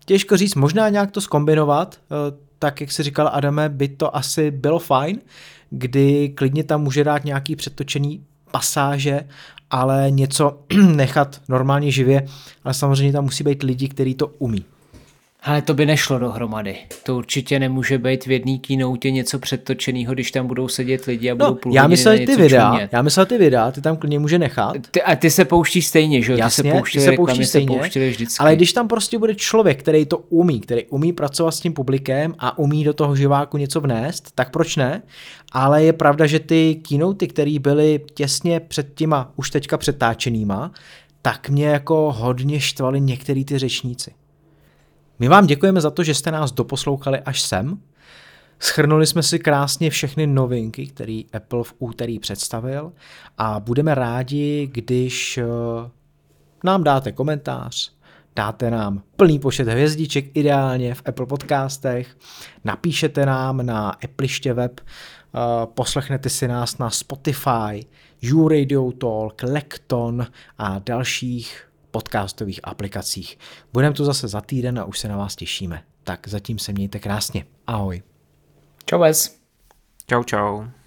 těžko říct, možná nějak to skombinovat, eh, tak jak si říkal Adame, by to asi bylo fajn, kdy klidně tam může dát nějaký přetočený pasáže, ale něco (clears throat) nechat normálně živě, ale samozřejmě tam musí být lidi, kteří to umí. Ale to by nešlo dohromady. To určitě nemůže být v jedné keynote něco předtočeného, když tam budou sedět lidi a budou no, půl já myslel ty videa, čumět. já myslel ty videa, ty tam klidně může nechat. Ty, a ty se pouštíš stejně, že jo? Jasně, ty se pouštíš, ty se pouští stejně, se vždycky. ale když tam prostě bude člověk, který to umí, který umí pracovat s tím publikem a umí do toho živáku něco vnést, tak proč ne? Ale je pravda, že ty keynoty, které byly těsně před těma už teďka přetáčenýma, tak mě jako hodně štvali některý ty řečníci. My vám děkujeme za to, že jste nás doposlouchali až sem. Schrnuli jsme si krásně všechny novinky, které Apple v úterý představil a budeme rádi, když eh, nám dáte komentář, dáte nám plný počet hvězdiček ideálně v Apple podcastech, napíšete nám na Appleiště web, eh, poslechnete si nás na Spotify, YouRadio Talk, Lekton a dalších podcastových aplikacích. Budeme tu zase za týden a už se na vás těšíme. Tak zatím se mějte krásně. Ahoj. Čau, Čau, čau.